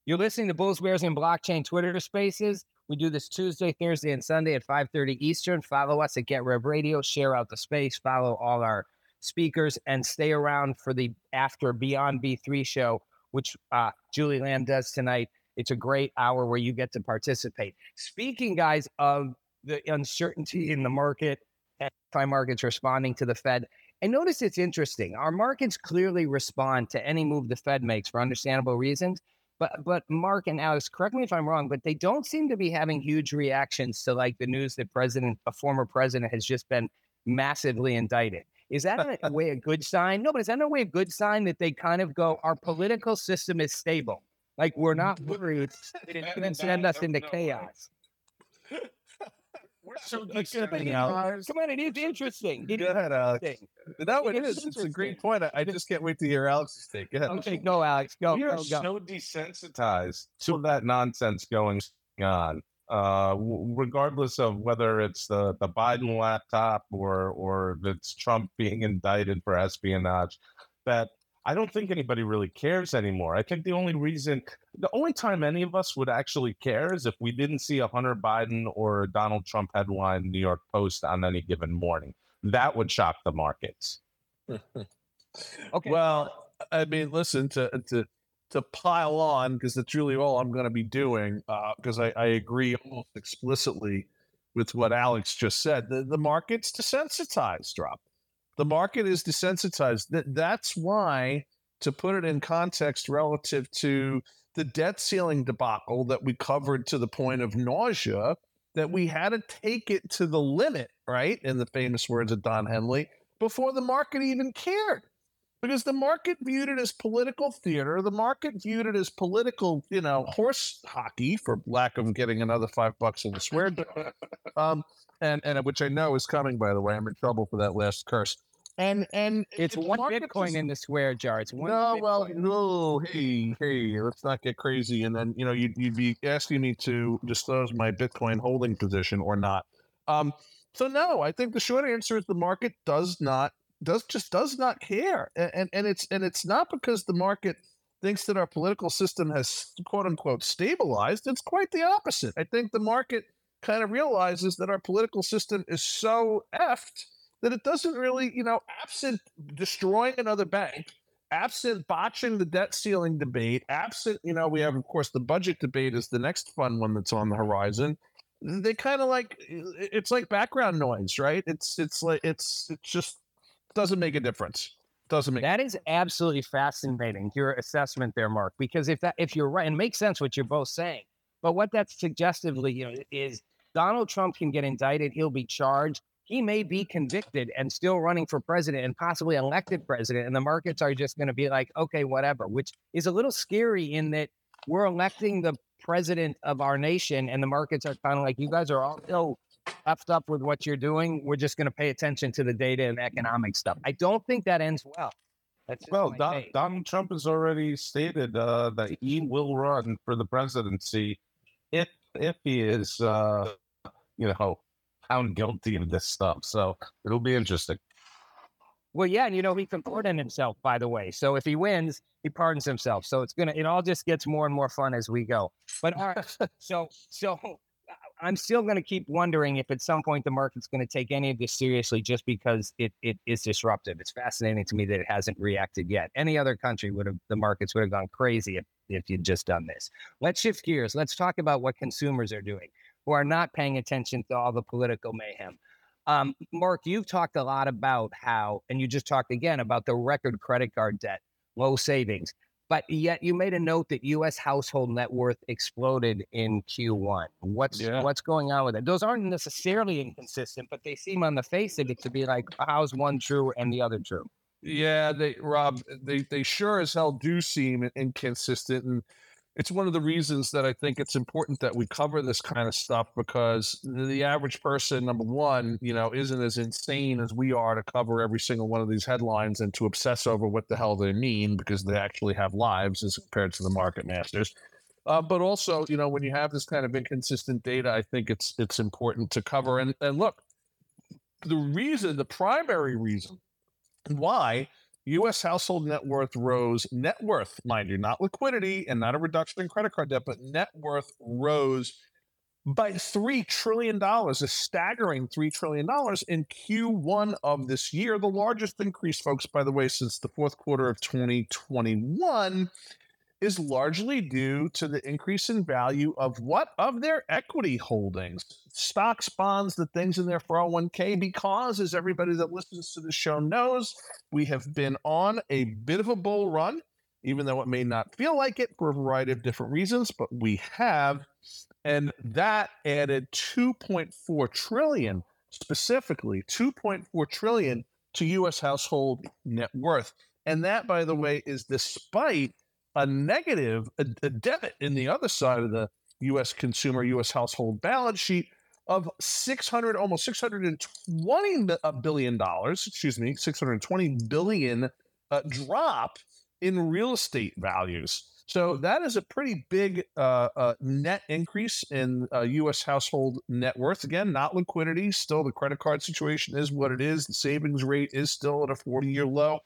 You're listening to Bulls, Bears, and Blockchain Twitter Spaces. We do this Tuesday, Thursday, and Sunday at 5:30 Eastern. Follow us at Get Rev Radio. Share out the space. Follow all our speakers and stay around for the after Beyond B3 show, which uh, Julie Lamb does tonight. It's a great hour where you get to participate. Speaking, guys, of the uncertainty in the market, and why markets responding to the Fed. And notice it's interesting. Our markets clearly respond to any move the Fed makes for understandable reasons. But but Mark and Alex, correct me if I'm wrong, but they don't seem to be having huge reactions to like the news that President, a former president, has just been massively indicted. Is that in a way a good sign? No, but is that in a way a good sign that they kind of go, our political system is stable? Like we're mm. not worried that it's going to send us into chaos. We're so good Alex. Come on, it is interesting. It go ahead, Alex. No, it, it is. It's a great point. I, I, just can't wait to hear Alex's take. Go ahead. Okay, go, Alex. Go. We are go, go. so desensitized to that nonsense going on uh, regardless of whether it's the, the Biden laptop or or if it's Trump being indicted for espionage, that I don't think anybody really cares anymore. I think the only reason, the only time any of us would actually care is if we didn't see a Hunter Biden or a Donald Trump headline in New York Post on any given morning. That would shock the markets. okay. Well, I mean, listen to to to pile on because that's really all I'm going to be doing. Because uh, I, I, agree almost explicitly with what Alex just said. The, the market's desensitized, drop. The market is desensitized. That that's why, to put it in context relative to the debt ceiling debacle that we covered to the point of nausea, that we had to take it to the limit, right? In the famous words of Don Henley, before the market even cared because the market viewed it as political theater. The market viewed it as political, you know, horse hockey, for lack of getting another five bucks in the swear. um, and and which I know is coming. By the way, I'm in trouble for that last curse. And and it's one Bitcoin in the swear jar. It's one. no, well, no, hey, hey, let's not get crazy. And then, you know, you'd, you'd be asking me to disclose my Bitcoin holding position or not. Um, so no, I think the short answer is the market does not does just does not care, and and, and it's and it's not because the market thinks that our political system has quote unquote stabilized. It's quite the opposite. I think the market kind of realizes that our political system is so effed that it doesn't really, you know, absent destroying another bank, absent botching the debt ceiling debate, absent, you know, we have, of course, the budget debate is the next fun one that's on the horizon. They kind of like it's like background noise, right? It's it's like it's it just doesn't make a difference. Doesn't make That is absolutely fascinating, your assessment there, Mark. Because if that if you're right, and it makes sense what you're both saying, but what that's suggestively, you know, is Donald Trump can get indicted, he'll be charged, he may be convicted and still running for president and possibly elected president, and the markets are just going to be like, okay, whatever, which is a little scary in that we're electing the president of our nation, and the markets are kind of like, you guys are all so effed up with what you're doing. We're just going to pay attention to the data and economic stuff. I don't think that ends well. That's Well, Don. Donald Trump has already stated uh, that he will run for the presidency if if he is, uh, you know, found guilty of this stuff. So it'll be interesting. Well, yeah, and you know he can pardon himself, by the way. So if he wins, he pardons himself. So it's gonna, it all just gets more and more fun as we go. But all right, so so I'm still gonna keep wondering if at some point the market's gonna take any of this seriously, just because it it is disruptive. It's fascinating to me that it hasn't reacted yet. Any other country would have, the markets would have gone crazy if if you'd just done this. Let's shift gears. Let's talk about what consumers are doing who are not paying attention to all the political mayhem. Um, Mark, you've talked a lot about how, and you just talked again about the record credit card debt, low savings, but yet you made a note that U.S. household net worth exploded in Q1. What's Yeah. what's going on with it? Those aren't necessarily inconsistent, but they seem on the face of it to be like, how's one true and the other true? Yeah, they Rob, they they sure as hell do seem inconsistent, and it's one of the reasons that I think it's important that we cover this kind of stuff because the average person, number one, you know, isn't as insane as we are to cover every single one of these headlines and to obsess over what the hell they mean because they actually have lives as compared to the market masters. Uh, but also, you know, when you have this kind of inconsistent data, I think it's it's important to cover. And and look, the reason, the primary reason why U.S. household net worth rose, net worth, mind you, not liquidity and not a reduction in credit card debt, but net worth rose by $3 trillion, a staggering $3 trillion in Q1 of this year. The largest increase, folks, by the way, since the fourth quarter of 2021 is largely due to the increase in value of what? Of their equity holdings, stocks, bonds, the things in their 401k. Because, as everybody that listens to the show knows, we have been on a bit of a bull run, even though it may not feel like it for a variety of different reasons, but we have. And that added 2.4 trillion, specifically 2.4 trillion to US household net worth. And that, by the way, is despite a negative, a, a debit in the other side of the U.S. consumer, U.S. household balance sheet of 600, almost 620 bi- uh, billion dollars, excuse me, 620 billion uh, drop in real estate values. So that is a pretty big uh, uh, net increase in uh, U.S. household net worth. Again, not liquidity. Still, the credit card situation is what it is. The savings rate is still at a 40-year low.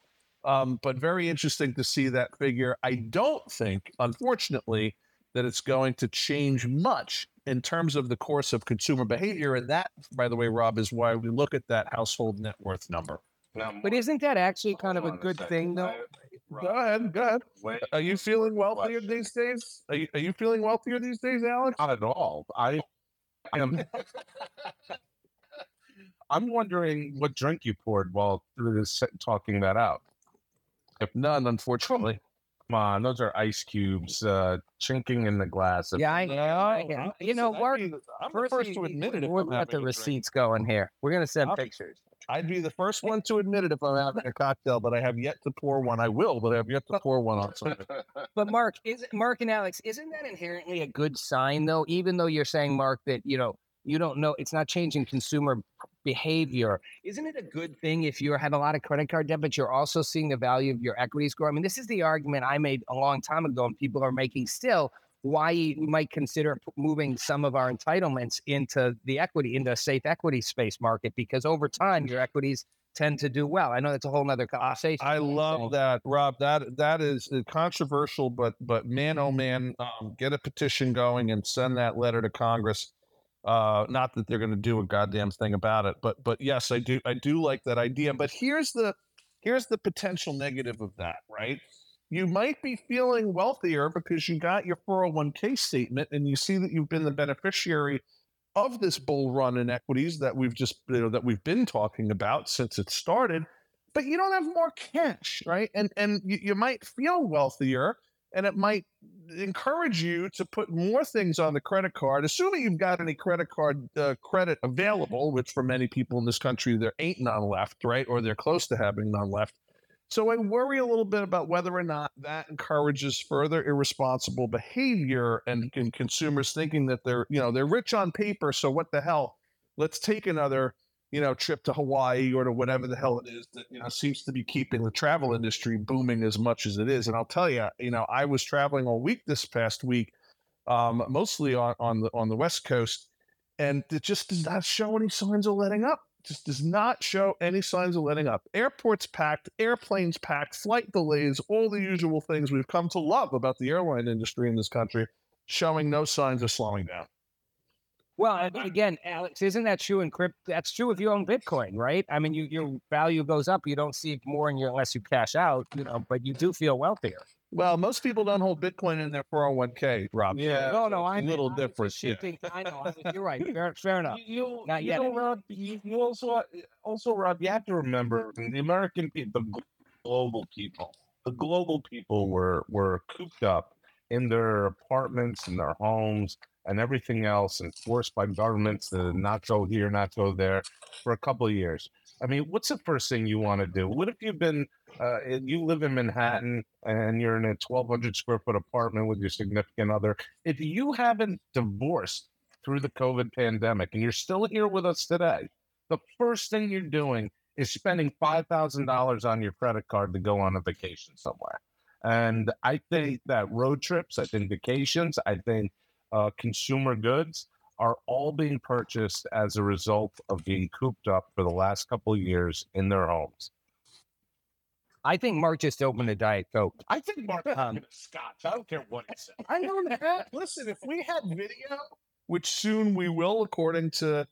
Um, but very interesting to see that figure. I don't think, unfortunately, that it's going to change much in terms of the course of consumer behavior. And that, by the way, Rob, is why we look at that household net worth number. But isn't that actually kind of a good thing, though? Go ahead, go ahead. Are you feeling wealthier Question. these days? Are you, are you feeling wealthier these days, Alex? Not at all. I am. I'm wondering what drink you poured while through this talking that out. None, unfortunately. Come on, those are ice cubes uh, chinking in the glass. Yeah, I, No, yeah, I'm you know, the- Mark. I'm the First, first we- to admit it. We'll I'm the having a drink. receipts go in here. We're gonna send I'll- pictures. I'd be the first one to admit it if I'm having a cocktail, but I have yet to pour one. I will, but I have yet to pour one on something. But Mark, is Mark and Alex, isn't that inherently a good sign though? Even though you're saying, Mark, that you know you don't know it's not changing consumer behavior. Isn't it a good thing if you have a lot of credit card debt, but you're also seeing the value of your equities grow? I mean, this is the argument I made a long time ago, and people are making still. Why we might consider moving some of our entitlements into the equity, into a safe equity space market, because over time your equities tend to do well. I know that's a whole other conversation. I love that, Rob. That that is uh, controversial, but but man, oh man, um, get a petition going and send that letter to Congress uh, not that they're going to do a goddamn thing about it, but but yes, I do I do like that idea. But here's the here's the potential negative of that, right? You might be feeling wealthier because you got your 401k statement and you see that you've been the beneficiary of this bull run in equities that we've just you know that we've been talking about since it started but you don't have more cash right and and you, you might feel wealthier and it might encourage you to put more things on the credit card, assuming you've got any credit card uh, credit available, which for many people in this country, there ain't none left, right? Or they're close to having none left. So I worry a little bit about whether or not that encourages further irresponsible behavior and, and consumers thinking that they're, you know, they're rich on paper. So what the hell? Let's take another you know, trip to Hawaii or to whatever the hell it is that, you know, seems to be keeping the travel industry booming as much as it is. And I'll tell you, you know, I was traveling all week this past week, um, mostly on, on the on the West Coast, and it just does not show any signs of letting up. Just does not show any signs of letting up. Airports packed, airplanes packed, flight delays, all the usual things we've come to love about the airline industry in this country, showing no signs of slowing down. Well, again, Alex, isn't that true in crypto? That's true if you own Bitcoin, right? I mean, you, your value goes up. You don't see it more in your unless you cash out, you know, but you do feel wealthier. Well, most people don't hold Bitcoin in their 401k, Rob. Yeah. No, no, I'm a little different. Shifting, yeah. I know. You're right. Fair, fair enough. You, Not you yet. know, Rob, you, you also, also, Rob, you have to remember the American people, the global people, the global people were were cooped up in their apartments, in their homes, and everything else and forced by governments to not go here, not go there for a couple of years. I mean, what's the first thing you want to do? What if you've been, uh, you live in Manhattan and you're in a 1,200 square foot apartment with your significant other? If you haven't divorced through the COVID pandemic and you're still here with us today, the first thing you're doing is spending $5,000 on your credit card to go on a vacation somewhere. And I think that road trips, I think vacations, I think uh, consumer goods are all being purchased as a result of being cooped up for the last couple of years in their homes. I think Mark just opened a Diet Coke. I think Mark Um, Scotch. I don't care what he said. I know that. Listen, if we had video, which soon we will, according to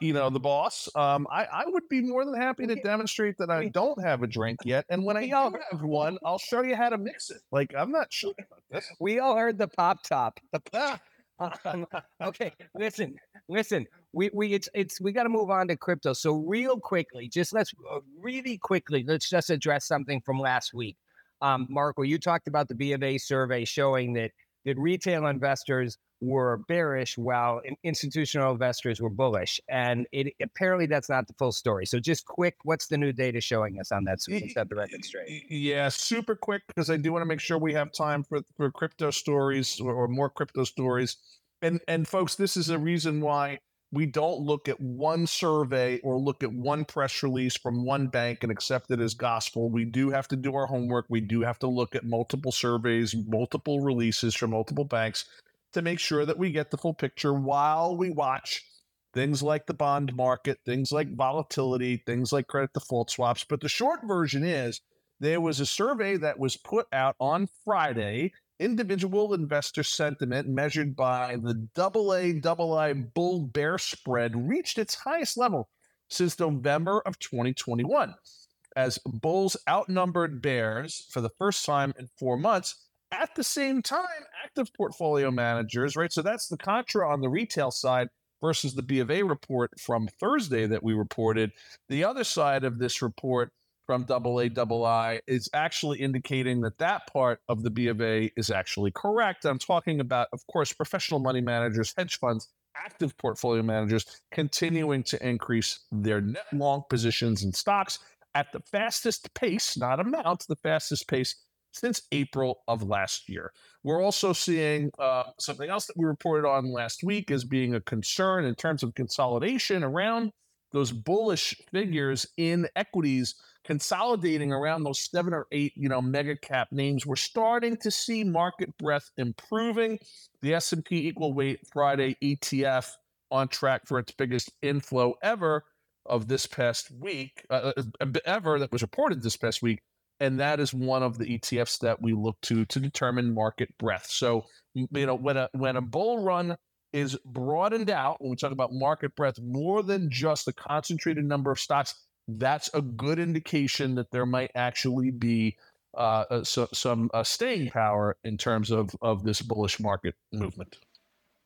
you know the boss, um, I, I would be more than happy to demonstrate that I don't have a drink yet. And when I do have one, I'll show you how to mix it. Like I'm not sure about this. We all heard the pop top. The um, okay, listen, listen. We we it's it's we got to move on to crypto. So real quickly, just let's uh, really quickly let's just address something from last week. Um, where you talked about the B of A survey showing that that retail investors were bearish while institutional investors were bullish, and it apparently that's not the full story. So just quick, what's the new data showing us on that? So we can set the record straight. Yeah, super quick because I do want to make sure we have time for for crypto stories or, or more crypto stories. And and folks, this is a reason why we don't look at one survey or look at one press release from one bank and accept it as gospel. We do have to do our homework. We do have to look at multiple surveys, multiple releases from multiple banks to make sure that we get the full picture while we watch things like the bond market, things like volatility, things like credit default swaps. But the short version is there was a survey that was put out on Friday, individual investor sentiment measured by the double A double I bull bear spread reached its highest level since November of 2021 as bulls outnumbered bears for the first time in 4 months at the same time, active portfolio managers, right? So that's the contra on the retail side versus the B of A report from Thursday that we reported. The other side of this report from double A double I is actually indicating that that part of the B of A is actually correct. I'm talking about, of course, professional money managers, hedge funds, active portfolio managers continuing to increase their net long positions in stocks at the fastest pace, not amount, the fastest pace since April of last year. We're also seeing uh, something else that we reported on last week as being a concern in terms of consolidation around those bullish figures in equities consolidating around those seven or eight, you know, mega cap names. We're starting to see market breadth improving. The S&P Equal Weight Friday ETF on track for its biggest inflow ever of this past week, uh, uh ever that was reported this past week, and that is one of the ETFs that we look to to determine market breadth. So, you know, when a when a bull run is broadened out, when we talk about market breadth, more than just a concentrated number of stocks, that's a good indication that there might actually be uh, uh, so, some uh, staying power in terms of, of this bullish market movement.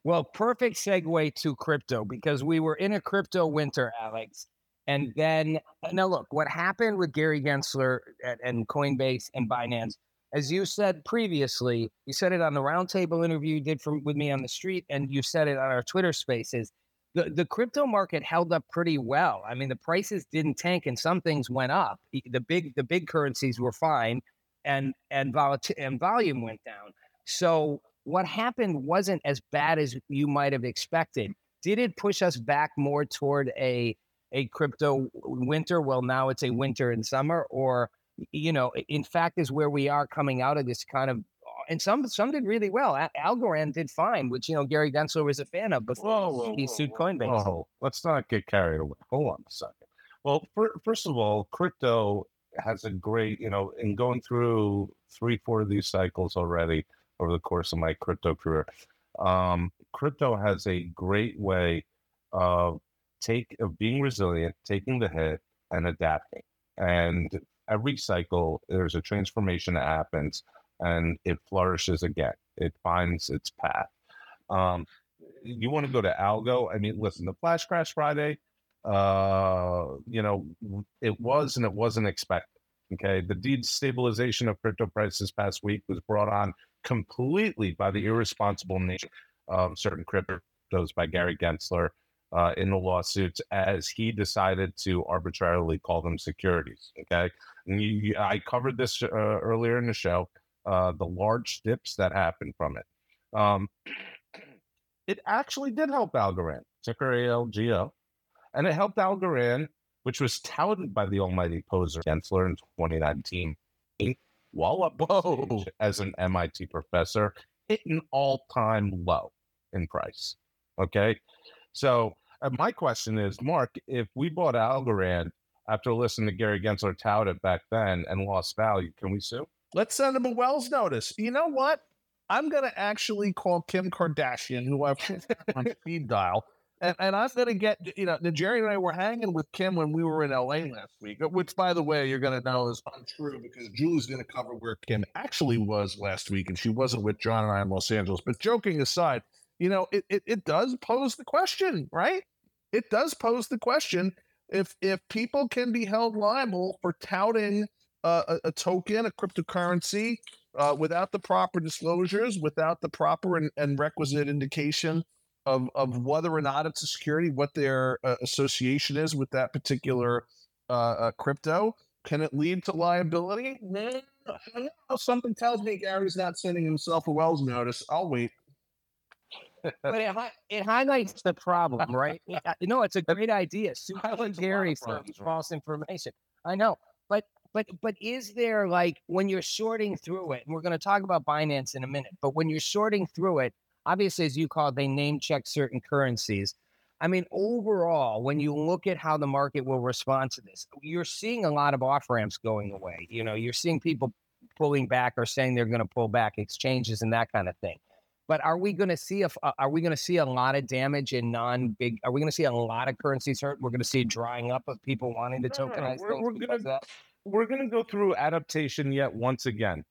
Well, perfect segue to crypto because we were in a crypto winter, Alex. And mm. then, now look, what happened with Gary Gensler and, and Coinbase and Binance, as you said previously, you said it on the roundtable interview you did from, with me on the street, and you said it on our Twitter spaces the, the crypto market held up pretty well. I mean, the prices didn't tank and some things went up. The big the big currencies were fine and and volat- and volume went down. So what happened wasn't as bad as you might have expected. Did it push us back more toward a a crypto winter? Well, now it's a winter and summer, or you know, in fact, is where we are coming out of this kind of and some some did really well. Algorand did fine, which you know Gary Gensler was a fan of before whoa, whoa, he sued Coinbase. Whoa, let's not get carried away. Hold on a second. Well, for, first of all, crypto has a great, you know, in going through three, four of these cycles already over the course of my crypto career, um, crypto has a great way of take of being resilient, taking the hit, and adapting. And every cycle, there's a transformation that happens and it flourishes again. It finds its path. Um, you want to go to Algo? I mean, listen, the Flash Crash Friday, uh, you know, it was and it wasn't expected. Okay, the destabilization of crypto prices past week was brought on completely by the irresponsible nature of certain cryptos by Gary Gensler uh, in the lawsuits as he decided to arbitrarily call them securities. Okay, and you, I covered this uh, earlier in the show uh, the large dips that happened from it. Um, it actually did help Algorand, ticker ALGO, and it helped Algorand, which was touted by the almighty poser Gensler in 2019, while up Whoa. as an MIT professor, hit an all-time low in price. Okay, so uh, my question is, Mark, if we bought Algorand after listening to Gary Gensler tout it back then and lost value, can we sue? Let's send him a Wells notice. You know what? I'm going to actually call Kim Kardashian, who I've on speed dial, and, and I'm going to get, you know, Jerry and I were hanging with Kim when we were in LA last week, which, by the way, you're going to know is untrue because Julie's going to cover where Kim actually was last week, and she wasn't with John and I in Los Angeles. But joking aside, you know, it, it, it does pose the question, right? It does pose the question if if people can be held liable for touting a, a, token, a cryptocurrency, uh, without the proper disclosures, without the proper and, and, requisite indication of, of whether or not it's a security, what their uh, association is with that particular uh, uh crypto. Can it lead to liability? Something tells me Gary's not sending himself a Wells notice. I'll wait. But it, it highlights the problem, right? Uh, you know, it's a great idea. For false information. I know, but but but is there like when you're sorting through it, and we're going to talk about Binance in a minute, but when you're sorting through it, obviously as you call it, they name check certain currencies. I mean, overall, when you look at how the market will respond to this, you're seeing a lot of off ramps going away. You know, you're seeing people pulling back or saying they're going to pull back exchanges and that kind of thing. But are we going to see a uh, are we going to see a lot of damage in non big? Are we going to see a lot of currencies hurt? We're going to see drying up of people wanting to tokenize. No, we're, we're gonna, we're going to go through adaptation yet once again.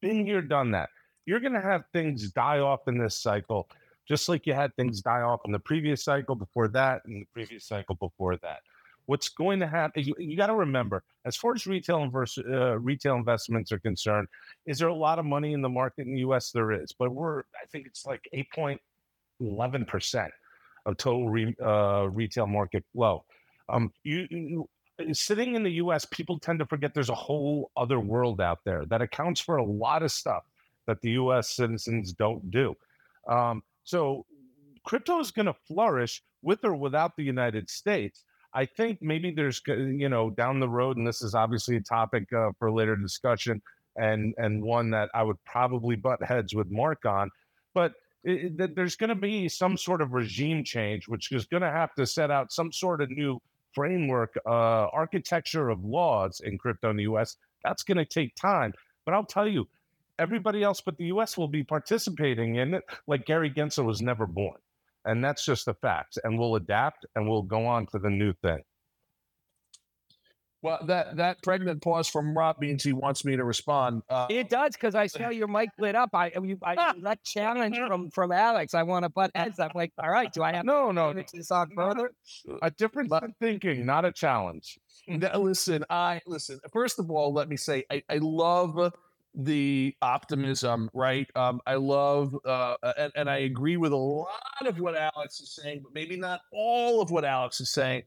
Been here, done that. You're going to have things die off in this cycle, just like you had things die off in the previous cycle before that, and the previous cycle before that. What's going to happen? You, you got to remember, as far as retail invers- uh, retail investments are concerned, is there a lot of money in the market in the U.S.? There is, but we're I think it's like eight point eleven percent of total re, uh, retail market flow. Um, you, you sitting in the U.S., people tend to forget there's a whole other world out there that accounts for a lot of stuff that the U.S. citizens don't do. Um, so crypto is going to flourish with or without the United States. I think maybe there's, you know, down the road, and this is obviously a topic uh, for later discussion, and and one that I would probably butt heads with Mark on, but it, it, there's going to be some sort of regime change, which is going to have to set out some sort of new framework, uh, architecture of laws in crypto in the U.S. That's going to take time, but I'll tell you, everybody else but the U.S. will be participating in it. Like Gary Gensler was never born, and that's just the facts. And we'll adapt, and we'll go on to the new thing. Well, that that pregnant pause from Rob means he wants me to respond. Uh, it does because I saw your mic lit up. I, you, I that challenge from from Alex. I want to butt heads. I'm like, all right, do I have no, no, to this on further? A different thinking, not a challenge. listen, I listen. First of all, let me say I, I love the optimism, right? Um, I love, uh, and, and I agree with a lot of what Alex is saying, but maybe not all of what Alex is saying.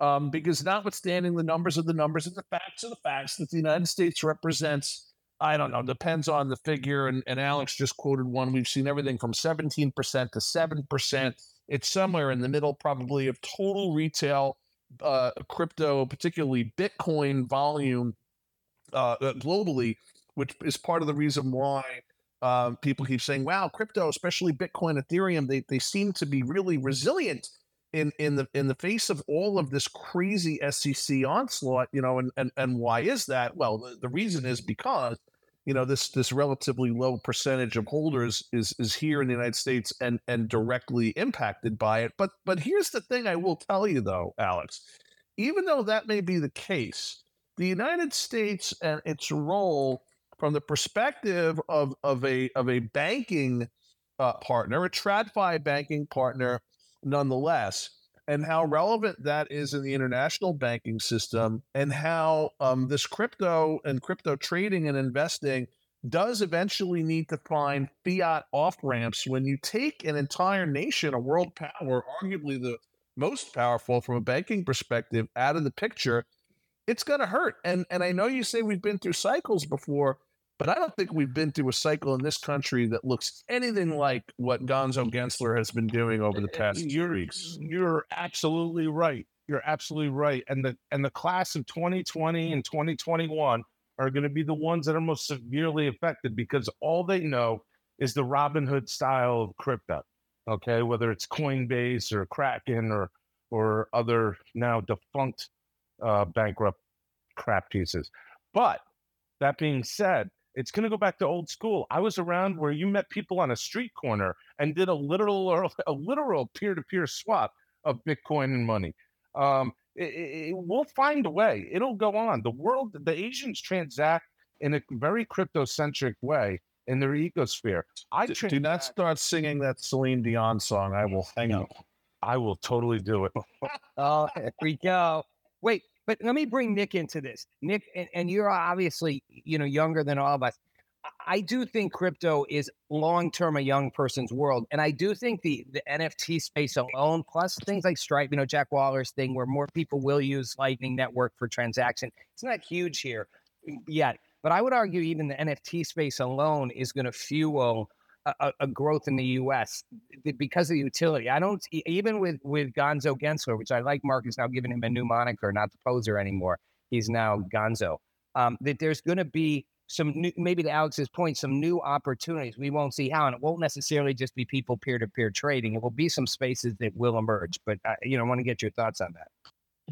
Um, because notwithstanding the numbers of the numbers and the facts of the facts that the United States represents, I don't know, depends on the figure. And, and Alex just quoted one. We've seen everything from 17% to 7%. It's somewhere in the middle, probably, of total retail uh, crypto, particularly Bitcoin volume uh, globally, which is part of the reason why uh, people keep saying, wow, crypto, especially Bitcoin, Ethereum, they, they seem to be really resilient in in the in the face of all of this crazy SEC onslaught, you know, and and and why is that? Well, the, the reason is because you know this this relatively low percentage of holders is is here in the United States and and directly impacted by it. But but here's the thing I will tell you though, Alex, even though that may be the case, the United States and its role from the perspective of of a of a banking uh, partner, a TradFi banking partner nonetheless, and how relevant that is in the international banking system, and how um, this crypto and crypto trading and investing does eventually need to find fiat off ramps when you take an entire nation, a world power, arguably the most powerful from a banking perspective, out of the picture. It's going to hurt. And and I know you say we've been through cycles before, but I don't think we've been through a cycle in this country that looks anything like what Gonzo Gensler has been doing over the past you're, weeks. You're absolutely right. You're absolutely right. And the and the class of 2020 and 2021 are going to be the ones that are most severely affected because all they know is the Robinhood style of crypto. Okay, whether it's Coinbase or Kraken or or other now defunct uh, bankrupt crap pieces. But that being said, it's going to go back to old school. I was around where you met people on a street corner and did a literal or a literal peer-to-peer swap of Bitcoin and money. Um, it, it, we'll find a way. It'll go on. The world, the Asians transact in a very crypto-centric way in their ecosphere. I do, do not start singing that Celine Dion song. I will hang up. I will totally do it. oh, here we go. Wait, but let me bring Nick into this. Nick, and, and you're obviously, you know, younger than all of us. I do think crypto is long term a young person's world. And I do think the, the NFT space alone, plus things like Strike, you know, Jack Mallers' thing where more people will use Lightning Network for transaction. It's not huge here mm, yet. But I would argue even the NFT space alone is going to fuel a, a, growth in the U.S. because of the utility. I don't even with with Gonzo Gensler, which I like. Mark is now giving him a new moniker, not the poser anymore. He's now Gonzo. Um, that there's going to be some new, maybe to Alex's point, some new opportunities. We won't see how, and it won't necessarily just be people peer to peer trading. It will be some spaces that will emerge. But uh, you know, I want to get your thoughts on that.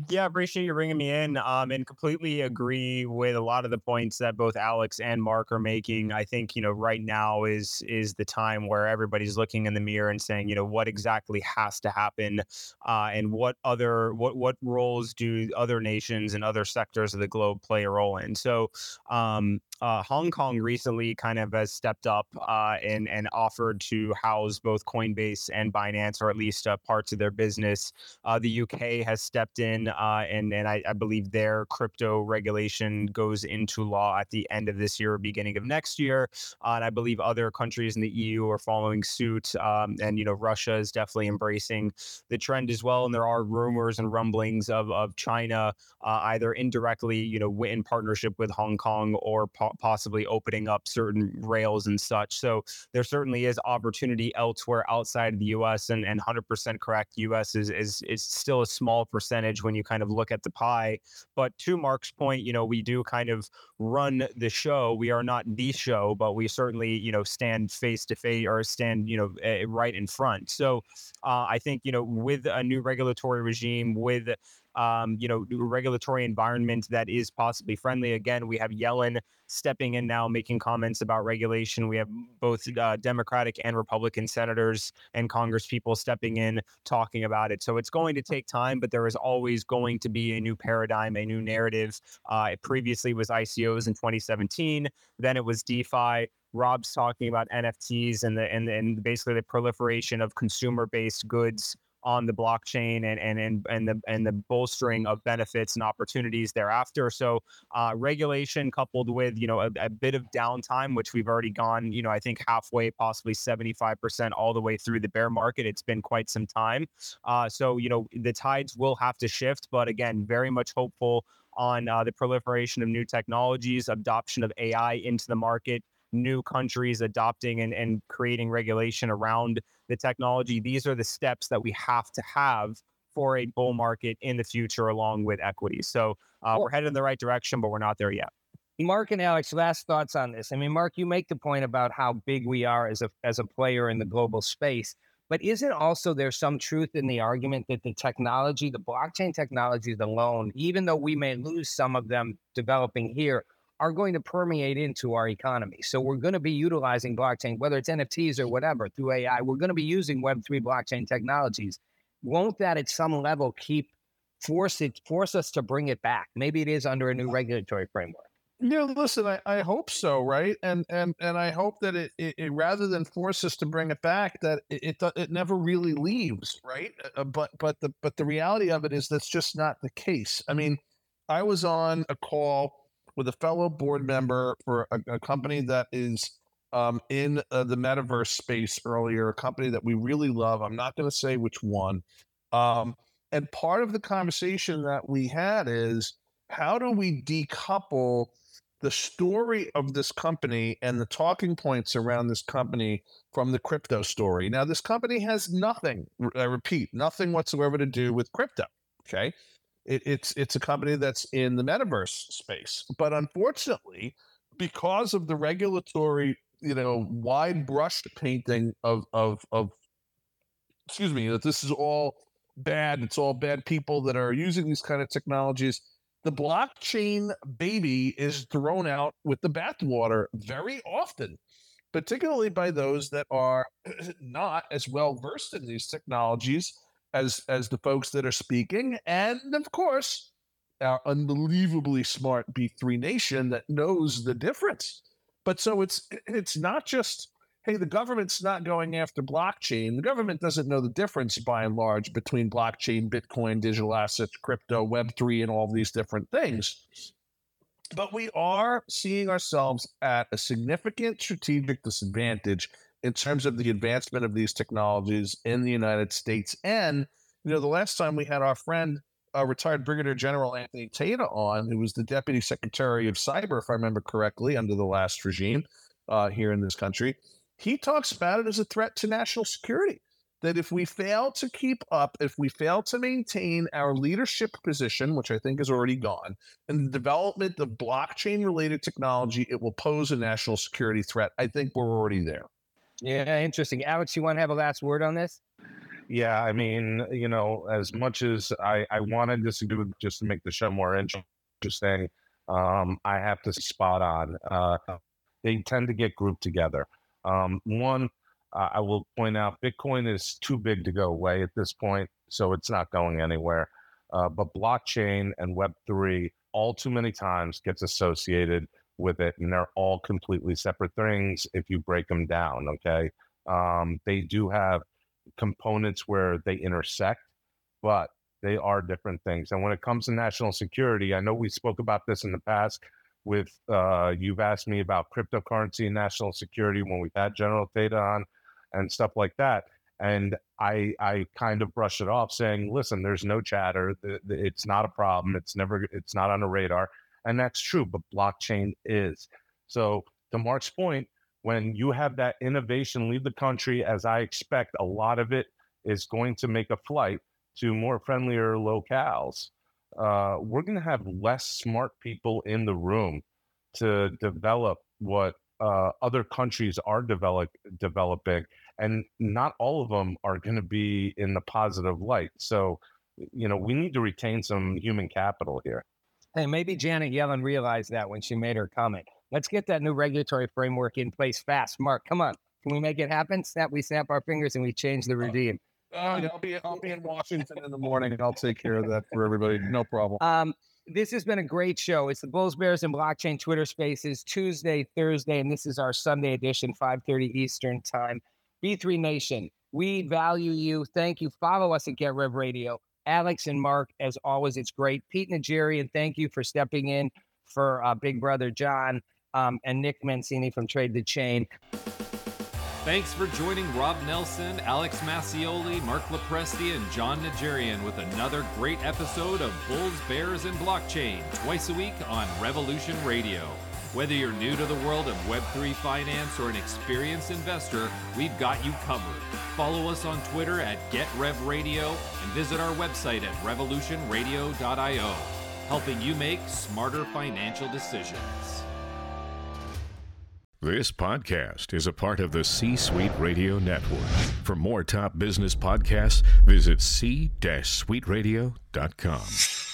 Yeah, appreciate you bringing me in um, and completely agree with a lot of the points that both Alex and Mark are making. I think, you know, right now is is the time where everybody's looking in the mirror and saying, you know, what exactly has to happen uh, and what other what what roles do other nations and other sectors of the globe play a role in. So um, uh, Hong Kong recently kind of has stepped up uh, and and offered to house both Coinbase and Binance, or at least uh, parts of their business. Uh, the UK has stepped in, uh, and and I, I, believe their crypto regulation goes into law at the end of this year, or beginning of next year. Uh, and I believe other countries in the EU are following suit. Um, and you know, Russia is definitely embracing the trend as well. And there are rumors and rumblings of of China either indirectly, you know, in partnership with Hong Kong or possibly opening up certain rails and such. So there certainly is opportunity elsewhere outside of the U.S. and and 100% correct. U.S. is is is still a small percentage when you kind of look at the pie. But to Mark's point, you know, we do kind of run the show. We are not the show, but we certainly you know stand face to face or stand you know uh, right in front. So uh, I think you know with a new regulatory regime with um, you know, regulatory environment that is possibly friendly. Again, we have Yellen stepping in now, making comments about regulation. We have both uh, Democratic and Republican senators and Congress people stepping in, talking about it. So it's going to take time, but there is always going to be a new paradigm, a new narrative. Uh, it previously was ICOs in 2017, then it was DeFi. Rob's talking about NFTs and the and, and basically the proliferation of consumer-based goods on the blockchain and and and and the and the bolstering of benefits and opportunities thereafter. So uh, regulation coupled with you know a, a, bit of downtime, which we've already gone you know I think halfway, possibly seventy five percent all the way through the bear market. It's been quite some time. Uh, so you know the tides will have to shift, but again, very much hopeful on uh, the proliferation of new technologies, adoption of AI into the market new countries adopting and, and creating regulation around the technology. These are the steps that we have to have for a bull market in the future, along with equities. So uh, we're headed in the right direction, but we're not there yet. Mark and Alex, last thoughts on this. I mean, Mark, you make the point about how big we are as a as a player in the global space, but isn't also there some truth in the argument that the technology, the blockchain technologies alone, even though we may lose some of them developing here, are going to permeate into our economy. So we're going to be utilizing blockchain, whether it's NFTs or whatever, through AI. We're going to be using Web3 blockchain technologies. Won't that at some level keep force it force us to bring it back? Maybe it is under a new regulatory framework. Yeah, listen, I, I hope so, right? And and and I hope that it, it, it rather than force us to bring it back, that it it, it never really leaves, right? Uh, but but the but the reality of it is that's just not the case. I mean, I was on a call with a fellow board member for a, a company that is um, in uh, the metaverse space earlier, a company that we really love. I'm not going to say which one. Um, and part of the conversation that we had is how do we decouple the story of this company and the talking points around this company from the crypto story? Now, this company has nothing, I repeat, nothing whatsoever to do with crypto. Okay. It, it's it's a company that's in the metaverse space, but unfortunately, because of the regulatory, you know, wide brush painting of of of, excuse me, that this is all bad. It's all bad people that are using these kind of technologies. The blockchain baby is thrown out with the bathwater very often, particularly by those that are not as well versed in these technologies as as the folks that are speaking, and of course, our unbelievably smart B3 Nation that knows the difference. But so it's it's not just hey, the government's not going after blockchain. The government doesn't know the difference by and large between blockchain, Bitcoin, digital assets, crypto, Web3, and all these different things. But we are seeing ourselves at a significant strategic disadvantage in terms of the advancement of these technologies in the United States. And, you know, the last time we had our friend, uh, retired Brigadier General Anthony Tata on, who was the Deputy Secretary of Cyber, if I remember correctly, under the last regime uh, here in this country, he talks about it as a threat to national security. That if we fail to keep up, if we fail to maintain our leadership position, which I think is already gone, in the development of blockchain related technology, it will pose a national security threat. I think we're already there. Yeah, interesting. Alex, you want to have a last word on this? Yeah, I mean, you know, as much as I, I want to do just to make the show more interesting, um, I have to spot on. Uh, they tend to get grouped together. Um, one, uh, I will point out Bitcoin is too big to go away at this point, so it's not going anywhere. Uh, but blockchain and Web3 all too many times gets associated with it, and they're all completely separate things if you break them down. Okay, um, they do have components where they intersect, but they are different things. And when it comes to national security, I know we spoke about this in the past. With uh, you've asked me about cryptocurrency and national security when we've had General Tata on and stuff like that. And I I kind of brush it off, saying, "Listen, there's no chatter. It's not a problem. It's never. It's not on the radar." And that's true, but blockchain is. So to Mark's point, when you have that innovation leave the country, as I expect, a lot of it is going to make a flight to more friendlier locales. Uh, we're going to have less smart people in the room to develop what uh, other countries are develop, developing, and not all of them are going to be in the positive light. So, you know, we need to retain some human capital here. Hey, maybe Janet Yellen realized that when she made her comment. Let's get that new regulatory framework in place fast. Mark, come on. Can we make it happen? Snap, we snap our fingers and we change the regime. Uh, I'll be I'll be in Washington in the morning and I'll take care of that for everybody. No problem. Um, this has been a great show. It's the Bulls, Bears, and Blockchain Twitter Spaces Tuesday, Thursday, and this is our Sunday edition, 5:30 Eastern Time. B3 Nation, we value you. Thank you. Follow us at Get Rev Radio. Alex and Mark, as always, it's great. Pete Najarian, and thank you for stepping in for uh, Big Brother John um, and Nick Mancini from Trade the Chain. Thanks for joining Rob Nelson, Alex Mascioli, Mark Lopresti, and Jon Najarian with another great episode of Bulls, Bears, and Blockchain, twice a week on Revolution Radio. Whether you're new to the world of Web3 finance or an experienced investor, we've got you covered. Follow us on Twitter at GetRevRadio and visit our website at revolutionradio.io, helping you make smarter financial decisions. This podcast is a part of the C Suite Radio Network. For more top business podcasts, visit c-suiteradio.com.